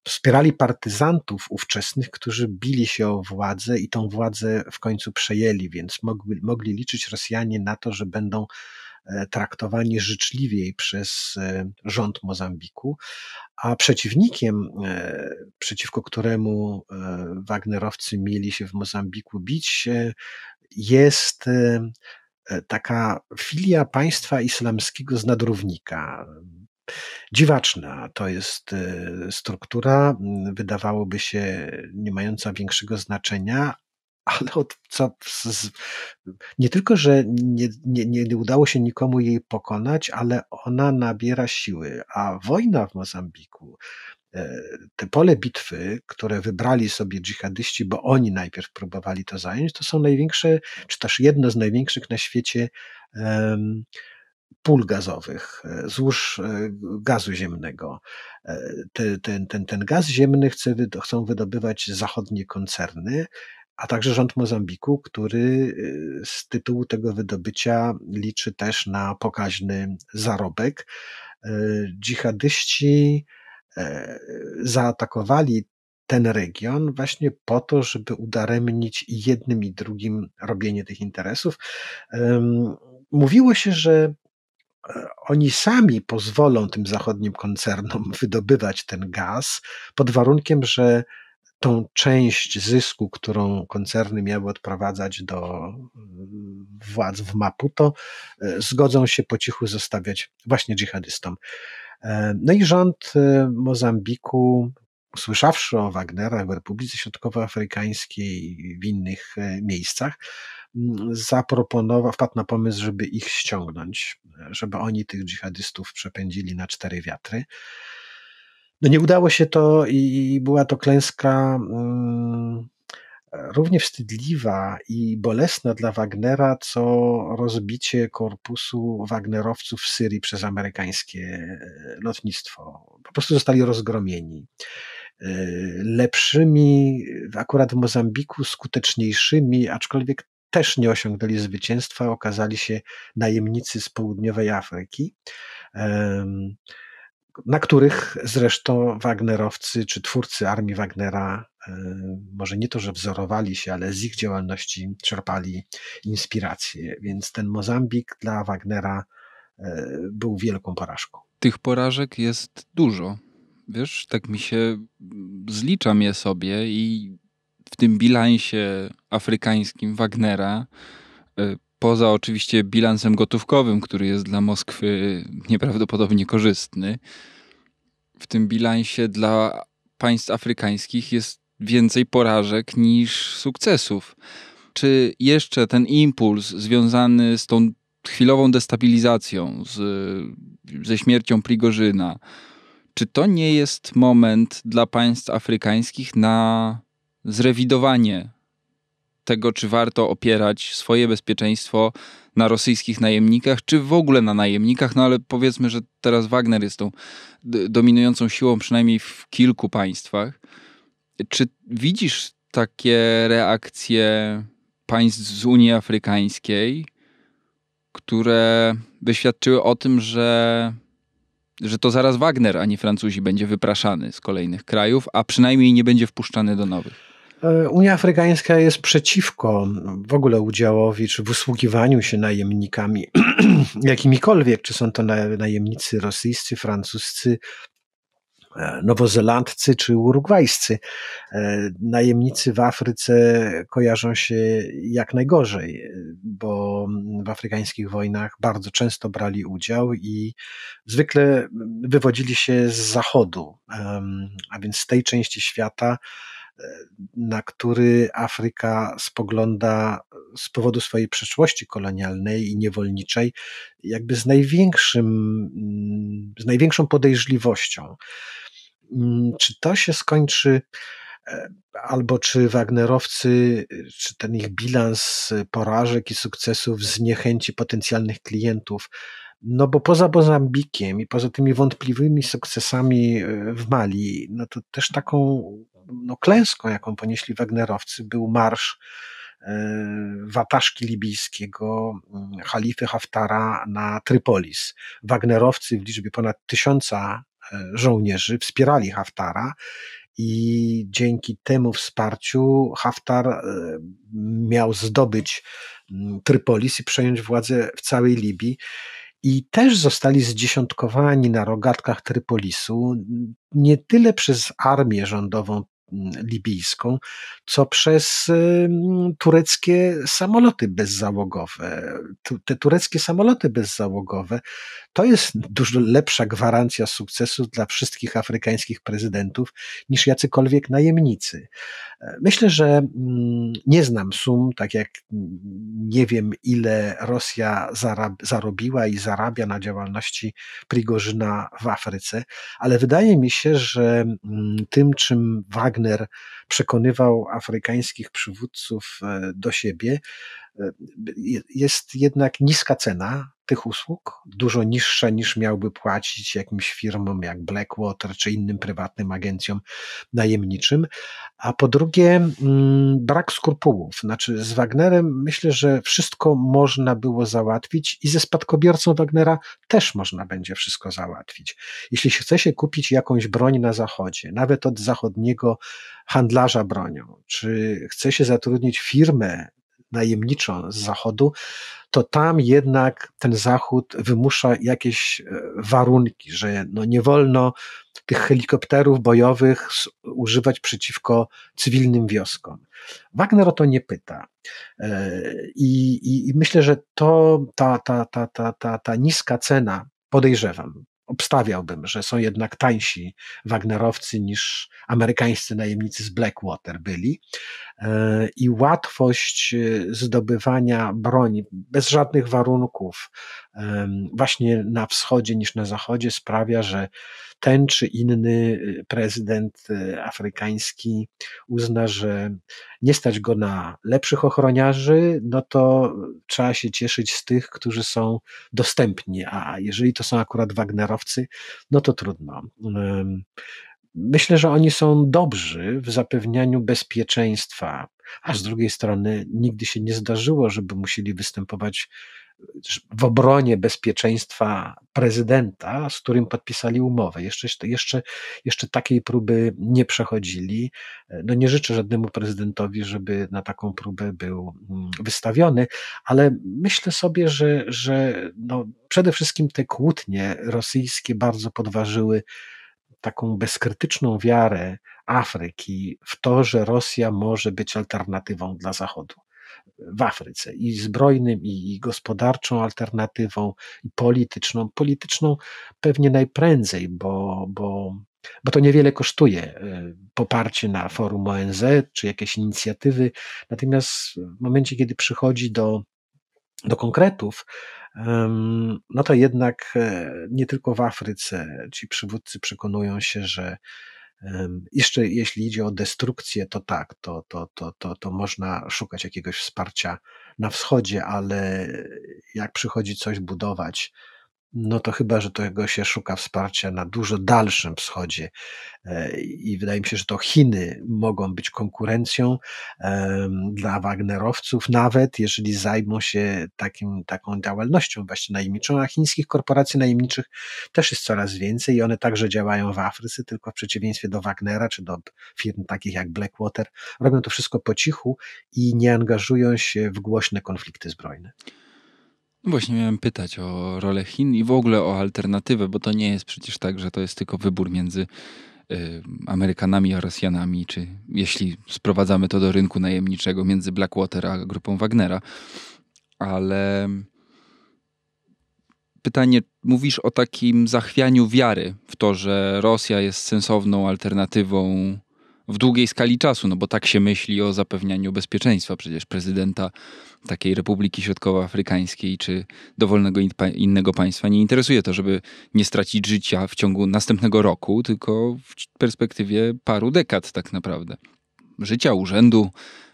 wspierali partyzantów ówczesnych, którzy bili się o władzę i tą władzę w końcu przejęli, więc mogli, mogli liczyć Rosjanie na to, że będą traktowani życzliwiej przez rząd Mozambiku, a przeciwnikiem, przeciwko któremu Wagnerowcy mieli się w Mozambiku bić, jest taka filia państwa islamskiego z nadrównika. Dziwaczna to jest struktura, wydawałoby się nie mająca większego znaczenia, ale od, co, nie tylko, że nie, nie, nie udało się nikomu jej pokonać, ale ona nabiera siły. A wojna w Mozambiku, e, te pole bitwy, które wybrali sobie dżihadyści, bo oni najpierw próbowali to zająć, to są największe, czy też jedno z największych na świecie pól gazowych, e, złóż e, gazu ziemnego. Ten, ten, ten, ten gaz ziemny chce, chcą wydobywać zachodnie koncerny, a także rząd Mozambiku, który z tytułu tego wydobycia liczy też na pokaźny zarobek. Dżihadyści e, zaatakowali ten region właśnie po to, żeby udaremnić jednym i drugim robienie tych interesów. Mówiło się, że e, oni sami pozwolą tym zachodnim koncernom wydobywać ten gaz pod warunkiem, że tą część zysku, którą koncerny miały odprowadzać do mm, władz w Maputo, e, zgodzą się po cichu zostawiać właśnie dżihadystom. E, no i rząd e, Mozambiku, usłyszawszy o Wagnerach w Republice Środkowoafrykańskiej i w innych miejscach, mm, zaproponował, wpadł na pomysł, żeby ich ściągnąć, żeby oni tych dżihadystów przepędzili na cztery wiatry. No nie udało się to i była to klęska um, równie wstydliwa i bolesna dla Wagnera, co rozbicie korpusu Wagnerowców w Syrii przez amerykańskie e, lotnictwo. Po prostu zostali rozgromieni. E, lepszymi, akurat w Mozambiku, skuteczniejszymi, aczkolwiek też nie osiągnęli zwycięstwa, okazali się najemnicy z południowej Afryki na których zresztą Wagnerowcy czy twórcy armii Wagnera może nie to, że wzorowali się, ale z ich działalności czerpali inspirację. Więc ten Mozambik dla Wagnera e, był wielką porażką. Tych porażek jest dużo. Wiesz, tak mi się zliczam je sobie i w tym bilansie afrykańskim Wagnera e, poza oczywiście bilansem gotówkowym, który jest dla Moskwy nieprawdopodobnie korzystny, w tym bilansie dla państw afrykańskich jest więcej porażek niż sukcesów. Czy jeszcze ten impuls związany z tą chwilową destabilizacją, z, ze śmiercią Prigorzyna, czy to nie jest moment dla państw afrykańskich na zrewidowanie tego, czy warto opierać swoje bezpieczeństwo na rosyjskich najemnikach, czy w ogóle na najemnikach, no ale powiedzmy, że teraz Wagner jest tą dominującą siłą przynajmniej w kilku państwach. Czy widzisz takie reakcje państw z Unii Afrykańskiej, które by świadczyły o tym, że, że to zaraz Wagner, a nie Francuzi będzie wypraszany z kolejnych krajów, a przynajmniej nie będzie wpuszczany do nowych? E, Unia Afrykańska jest przeciwko w ogóle udziałowi czy wysługiwaniu się najemnikami jakimikolwiek, czy są to najemnicy rosyjscy, francuscy, nowozelandcy czy urugwajscy. E, najemnicy w Afryce kojarzą się jak najgorzej, bo w afrykańskich wojnach bardzo często brali udział i zwykle wywodzili się z zachodu, a więc z tej części świata, na który Afryka spogląda z powodu swojej przeszłości kolonialnej i niewolniczej, jakby z największym, z największą podejrzliwością. Czy to się skończy, e, albo czy Wagnerowcy, czy ten ich bilans porażek i sukcesów zniechęci potencjalnych klientów, no bo poza Mozambikiem i poza tymi wątpliwymi sukcesami e, w Mali, no to też taką no, klęską, jaką ponieśli Wagnerowcy, był marsz e, wataszki libijskiego mm, halify Haftara na Trypolis. Wagnerowcy w liczbie ponad tysiąca e, żołnierzy wspierali Haftara i dzięki temu wsparciu Haftar miał zdobyć mm, Trypolis i przejąć władzę w całej Libii. I też zostali zdziesiątkowani na rogatkach Trypolisu, nie tyle przez armię rządową libijską, co przez tureckie samoloty bezzałogowe. Te tureckie samoloty bezzałogowe to jest dużo lepsza gwarancja sukcesu dla wszystkich afrykańskich prezydentów niż jacykolwiek najemnicy. Myślę, że mm, nie znam sum, tak jak nie wiem, ile Rosja zarobiła i zarabia na działalności Prigorzyna w Afryce, ale wydaje mi się, że mm, tym, czym Wagner przekonywał afrykańskich przywódców e, do siebie, e, jest jednak niska cena tych usług, dużo niższa niż miałby płacić jakimś firmom jak Blackwater czy innym prywatnym agencjom najemniczym. A po drugie, mm, brak skrupułów. Znaczy, z Wagnerem myślę, że wszystko można było załatwić i ze spadkobiercą Wagnera też można będzie wszystko załatwić. Jeśli chce się kupić jakąś broń na Zachodzie, nawet od zachodniego handlarza bronią, czy chce się zatrudnić firmę najemniczą z Zachodu, to tam jednak ten Zachód wymusza jakieś e, warunki, że no nie wolno tych helikopterów bojowych używać przeciwko cywilnym wioskom. Wagner o to nie pyta. E, I, i, i myślę, że to ta, ta, ta, ta, ta, ta niska cena, podejrzewam, obstawiałbym, że są jednak tańsi Wagnerowcy niż amerykańscy najemnicy z Blackwater byli. E, I łatwość e, zdobywania broni bez żadnych warunków, właśnie na wschodzie niż na zachodzie, sprawia, że ten czy inny prezydent afrykański uzna, że nie stać go na lepszych ochroniarzy, no to trzeba się cieszyć z tych, którzy są dostępni, a jeżeli to są akurat Wagnerowcy, no to trudno. Myślę, że oni są dobrzy w zapewnianiu bezpieczeństwa, a z drugiej strony nigdy się nie zdarzyło, żeby musieli występować w obronie bezpieczeństwa prezydenta, z którym podpisali umowę. Jeszcze, jeszcze, jeszcze takiej próby nie przechodzili. No nie życzę żadnemu prezydentowi, żeby na taką próbę był mm, wystawiony, ale myślę sobie, że, że no przede wszystkim te kłótnie rosyjskie bardzo podważyły taką bezkrytyczną wiarę Afryki w to, że Rosja może być alternatywą dla Zachodu w Afryce i zbrojnym, i gospodarczą alternatywą, i polityczną. Polityczną pewnie najprędzej, bo, bo, bo to niewiele kosztuje e, poparcie na forum ONZ czy jakieś inicjatywy. Natomiast w momencie, kiedy przychodzi do, do konkretów, no to jednak e, nie tylko w Afryce ci przywódcy przekonują się, że jeszcze jeśli idzie o destrukcję, to tak, to, to, to, to, to można szukać jakiegoś wsparcia na wschodzie, ale jak przychodzi coś budować, no to chyba, że tego się szuka wsparcia na dużo dalszym wschodzie e, i wydaje mi się, że to Chiny mogą być konkurencją dla Wagnerowców, nawet jeżeli zajmą się takim, taką działalnością właśnie najemniczą, a chińskich korporacji najemniczych też jest coraz więcej i one także działają w Afryce, tylko w przeciwieństwie do Wagnera czy do firm takich jak Blackwater, robią to wszystko po cichu i nie angażują się w głośne konflikty zbrojne. No właśnie miałem pytać o rolę Chin i w ogóle o alternatywę, bo to nie jest przecież tak, że to jest tylko wybór między y, Amerykanami a Rosjanami, czy jeśli sprowadzamy to do rynku najemniczego między Blackwater a grupą Wagnera. Ale pytanie, mówisz o takim zachwianiu wiary w to, że Rosja jest sensowną alternatywą w długiej skali czasu, no bo tak się myśli o zapewnianiu bezpieczeństwa przecież prezydenta takiej Republiki Środkowoafrykańskiej czy dowolnego innego państwa. Nie interesuje to, żeby nie stracić życia w ciągu następnego roku, tylko w perspektywie paru dekad tak naprawdę. Życia, urzędu,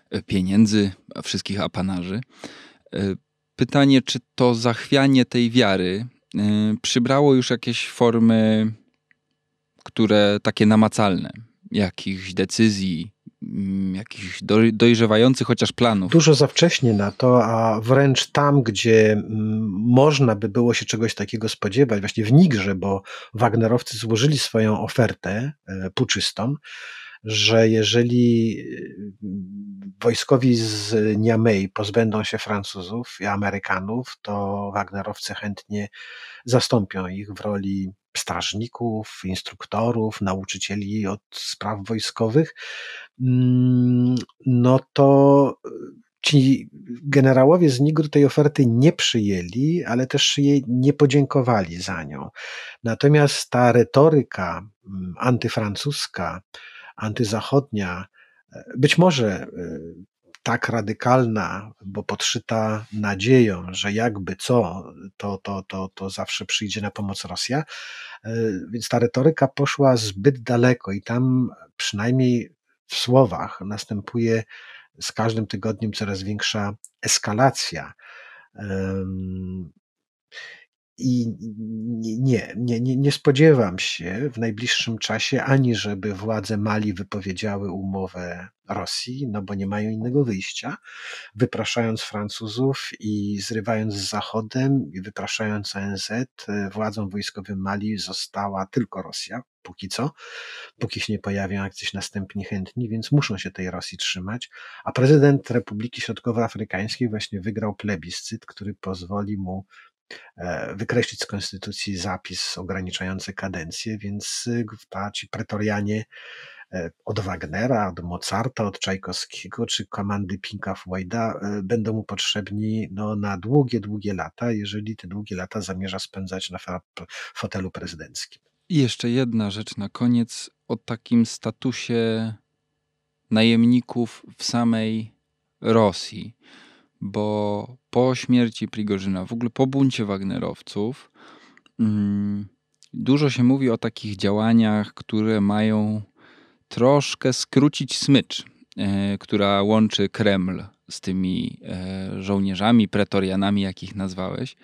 e, pieniędzy, wszystkich apanarzy. E, pytanie, czy to zachwianie tej wiary e, przybrało już jakieś formy, które takie namacalne, jakichś decyzji, mm, jakichś dojrzewających chociaż planów. Dużo za wcześnie na to, a wręcz tam, gdzie mm, można by było się czegoś takiego spodziewać, właśnie w Nigrze, bo Wagnerowcy złożyli swoją ofertę e, puczystom, że jeżeli wojskowi z Niamey pozbędą się Francuzów i Amerykanów, to Wagnerowcy chętnie zastąpią ich w roli strażników, instruktorów, nauczycieli od spraw wojskowych, mm, no to ci generałowie z Nigru tej oferty nie przyjęli, ale też jej nie podziękowali za nią. Natomiast ta retoryka mm, antyfrancuska, antyzachodnia, e, być może e, tak radykalna, bo podszyta nadzieją, że jakby co, to, to, to, to zawsze przyjdzie na pomoc Rosja. E, więc ta retoryka poszła zbyt daleko i tam przynajmniej w słowach następuje z każdym tygodniem coraz większa eskalacja. I nie, nie, nie, nie spodziewam się w najbliższym czasie ani, żeby władze Mali wypowiedziały umowę Rosji, no bo nie mają innego wyjścia, wypraszając Francuzów i zrywając z Zachodem i wypraszając ONZ, władzą wojskowym Mali została tylko Rosja, póki co, póki się nie pojawią jacyś następni chętni, więc muszą się tej Rosji trzymać. A prezydent Republiki Środkowoafrykańskiej właśnie wygrał plebiscyt, który pozwoli mu wykreślić z konstytucji zapis ograniczający kadencję, więc y, ta, ci pretorianie e, od Wagnera, od Mozarta, od Czajkowskiego czy komandy Pinka Floyda e, będą mu potrzebni no, na długie, długie lata, jeżeli te długie lata zamierza spędzać na fotelu prezydenckim. I jeszcze jedna rzecz na koniec o takim statusie najemników w samej Rosji bo po śmierci Prigorzyna, w ogóle po buncie Wagnerowców, mm, dużo się mówi o takich działaniach, które mają troszkę skrócić smycz, e, która łączy Kreml z tymi e, żołnierzami, pretorianami, jakich nazwałeś.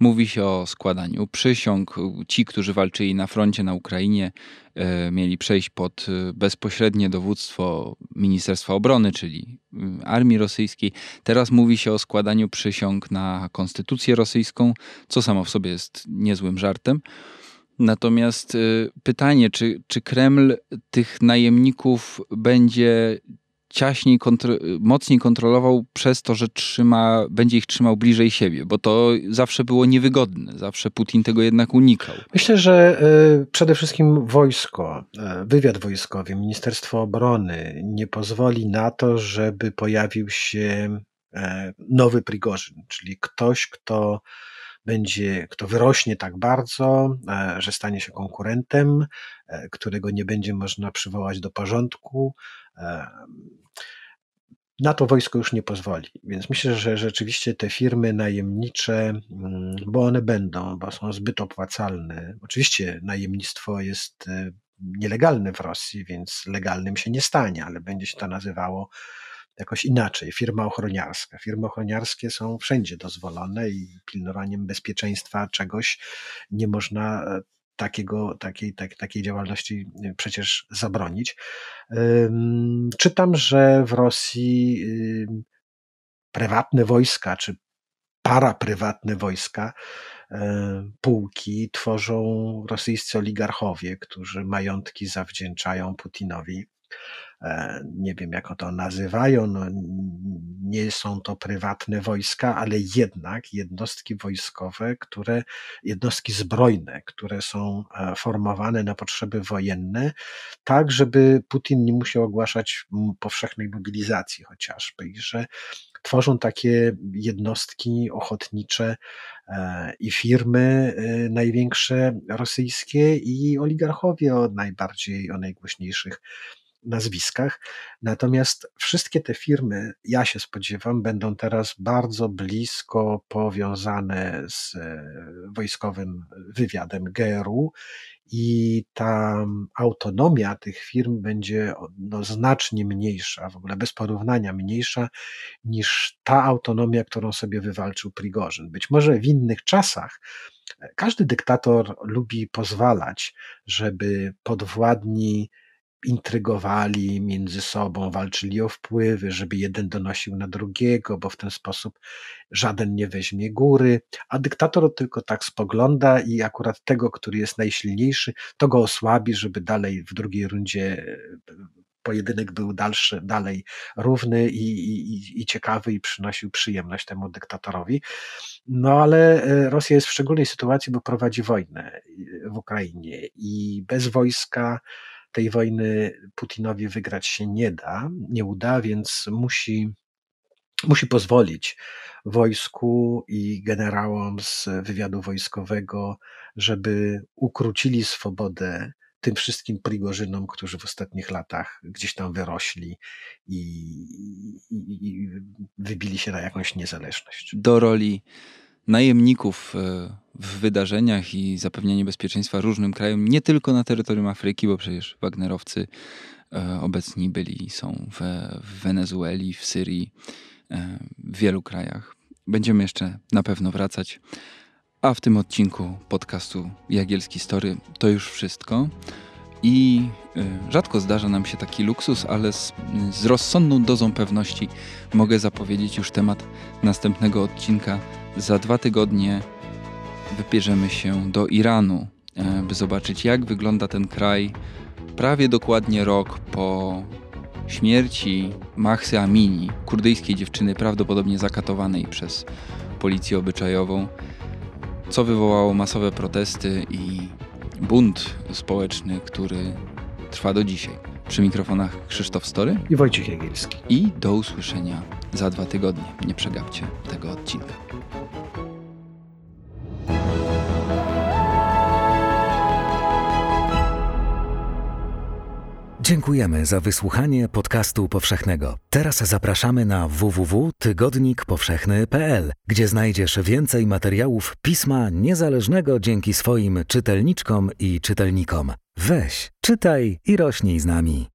Mówi się o składaniu przysiąg. Ci, którzy walczyli na froncie na Ukrainie, e, mieli przejść pod e, bezpośrednie dowództwo Ministerstwa Obrony, czyli mm, armii rosyjskiej. Teraz mówi się o składaniu przysiąg na konstytucję rosyjską, co samo w sobie jest niezłym żartem. Natomiast e, pytanie, czy, czy Kreml tych najemników będzie ciaśniej, mocniej kontrolował przez to, że trzyma, będzie ich trzymał bliżej siebie, bo to zawsze było niewygodne, zawsze Putin tego jednak unikał. Myślę, że y, przede wszystkim wojsko, y, wywiad wojskowy, Ministerstwo Obrony nie pozwoli na to, żeby pojawił się y, nowy Prigorzyn, czyli ktoś, kto będzie, kto wyrośnie tak bardzo, że stanie się konkurentem, którego nie będzie można przywołać do porządku, na to wojsko już nie pozwoli. Więc myślę, że rzeczywiście te firmy najemnicze, mm, bo one będą, bo są zbyt opłacalne. Oczywiście najemnictwo jest e, nielegalne w Rosji, więc legalnym się nie stanie, ale będzie się to nazywało jakoś inaczej. Firma ochroniarska. Firmy ochroniarskie są wszędzie dozwolone i pilnowaniem bezpieczeństwa czegoś nie można e, takiego, takiej, tak, takiej działalności e, przecież zabronić. Czytam, że w Rosji prywatne wojska, czy paraprywatne wojska, e, pułki tworzą rosyjscy oligarchowie, którzy majątki zawdzięczają Putinowi. E, nie wiem jak to nazywają, no, nie są to prywatne wojska, ale jednak jednostki wojskowe, które, jednostki zbrojne, które są e, formowane na potrzeby wojenne, tak żeby Putin nie musiał ogłaszać powszechnej mobilizacji chociażby i że tworzą takie jednostki ochotnicze e, i firmy największe rosyjskie i oligarchowie o najbardziej, o najgłośniejszych nazwiskach. Natomiast wszystkie te firmy, ja się spodziewam, będą teraz bardzo blisko powiązane z e, wojskowym wywiadem GRU i ta autonomia tych firm będzie no, znacznie mniejsza, w ogóle bez porównania mniejsza niż ta autonomia, którą sobie wywalczył Prigorzyn. Być może w innych czasach e, każdy dyktator lubi pozwalać, żeby podwładni intrygowali między sobą, walczyli o wpływy, żeby jeden donosił na drugiego, bo w ten sposób żaden nie weźmie góry, a dyktator tylko tak spogląda i akurat tego, który jest najsilniejszy, to go osłabi, żeby dalej w drugiej rundzie e, pojedynek był dalszy, dalej równy i, i, i ciekawy i przynosił przyjemność temu dyktatorowi. No ale e, Rosja jest w szczególnej sytuacji, bo prowadzi wojnę w Ukrainie i bez wojska tej wojny Putinowi wygrać się nie da, nie uda, więc musi, musi pozwolić wojsku i generałom z wywiadu wojskowego, żeby ukrócili swobodę tym wszystkim Prigorzynom, którzy w ostatnich latach gdzieś tam wyrośli i, i, i wybili się na jakąś niezależność. Do roli najemników e, w wydarzeniach i zapewnianie bezpieczeństwa różnym krajom, nie tylko na terytorium Afryki, bo przecież Wagnerowcy e, obecni byli, są w, w Wenezueli, w Syrii, e, w wielu krajach. Będziemy jeszcze na pewno wracać. A w tym odcinku podcastu Jagielski Story to już wszystko. I rzadko zdarza nam się taki luksus, ale z, z rozsądną dozą pewności mogę zapowiedzieć już temat następnego odcinka. Za dwa tygodnie wybierzemy się do Iranu, e, by zobaczyć, jak wygląda ten kraj prawie dokładnie rok po śmierci Mahsy Amini, kurdyjskiej dziewczyny prawdopodobnie zakatowanej przez policję obyczajową, co wywołało masowe protesty i bunt społeczny, który trwa do dzisiaj. Przy mikrofonach Krzysztof Story i Wojciech Jagielski. I do usłyszenia za dwa tygodnie. Nie przegapcie tego odcinka. Dziękujemy za wysłuchanie podcastu powszechnego. Teraz zapraszamy na www.tygodnikpowszechny.pl, gdzie znajdziesz więcej materiałów pisma niezależnego dzięki swoim czytelniczkom i czytelnikom. Weź, czytaj i rośnij z nami.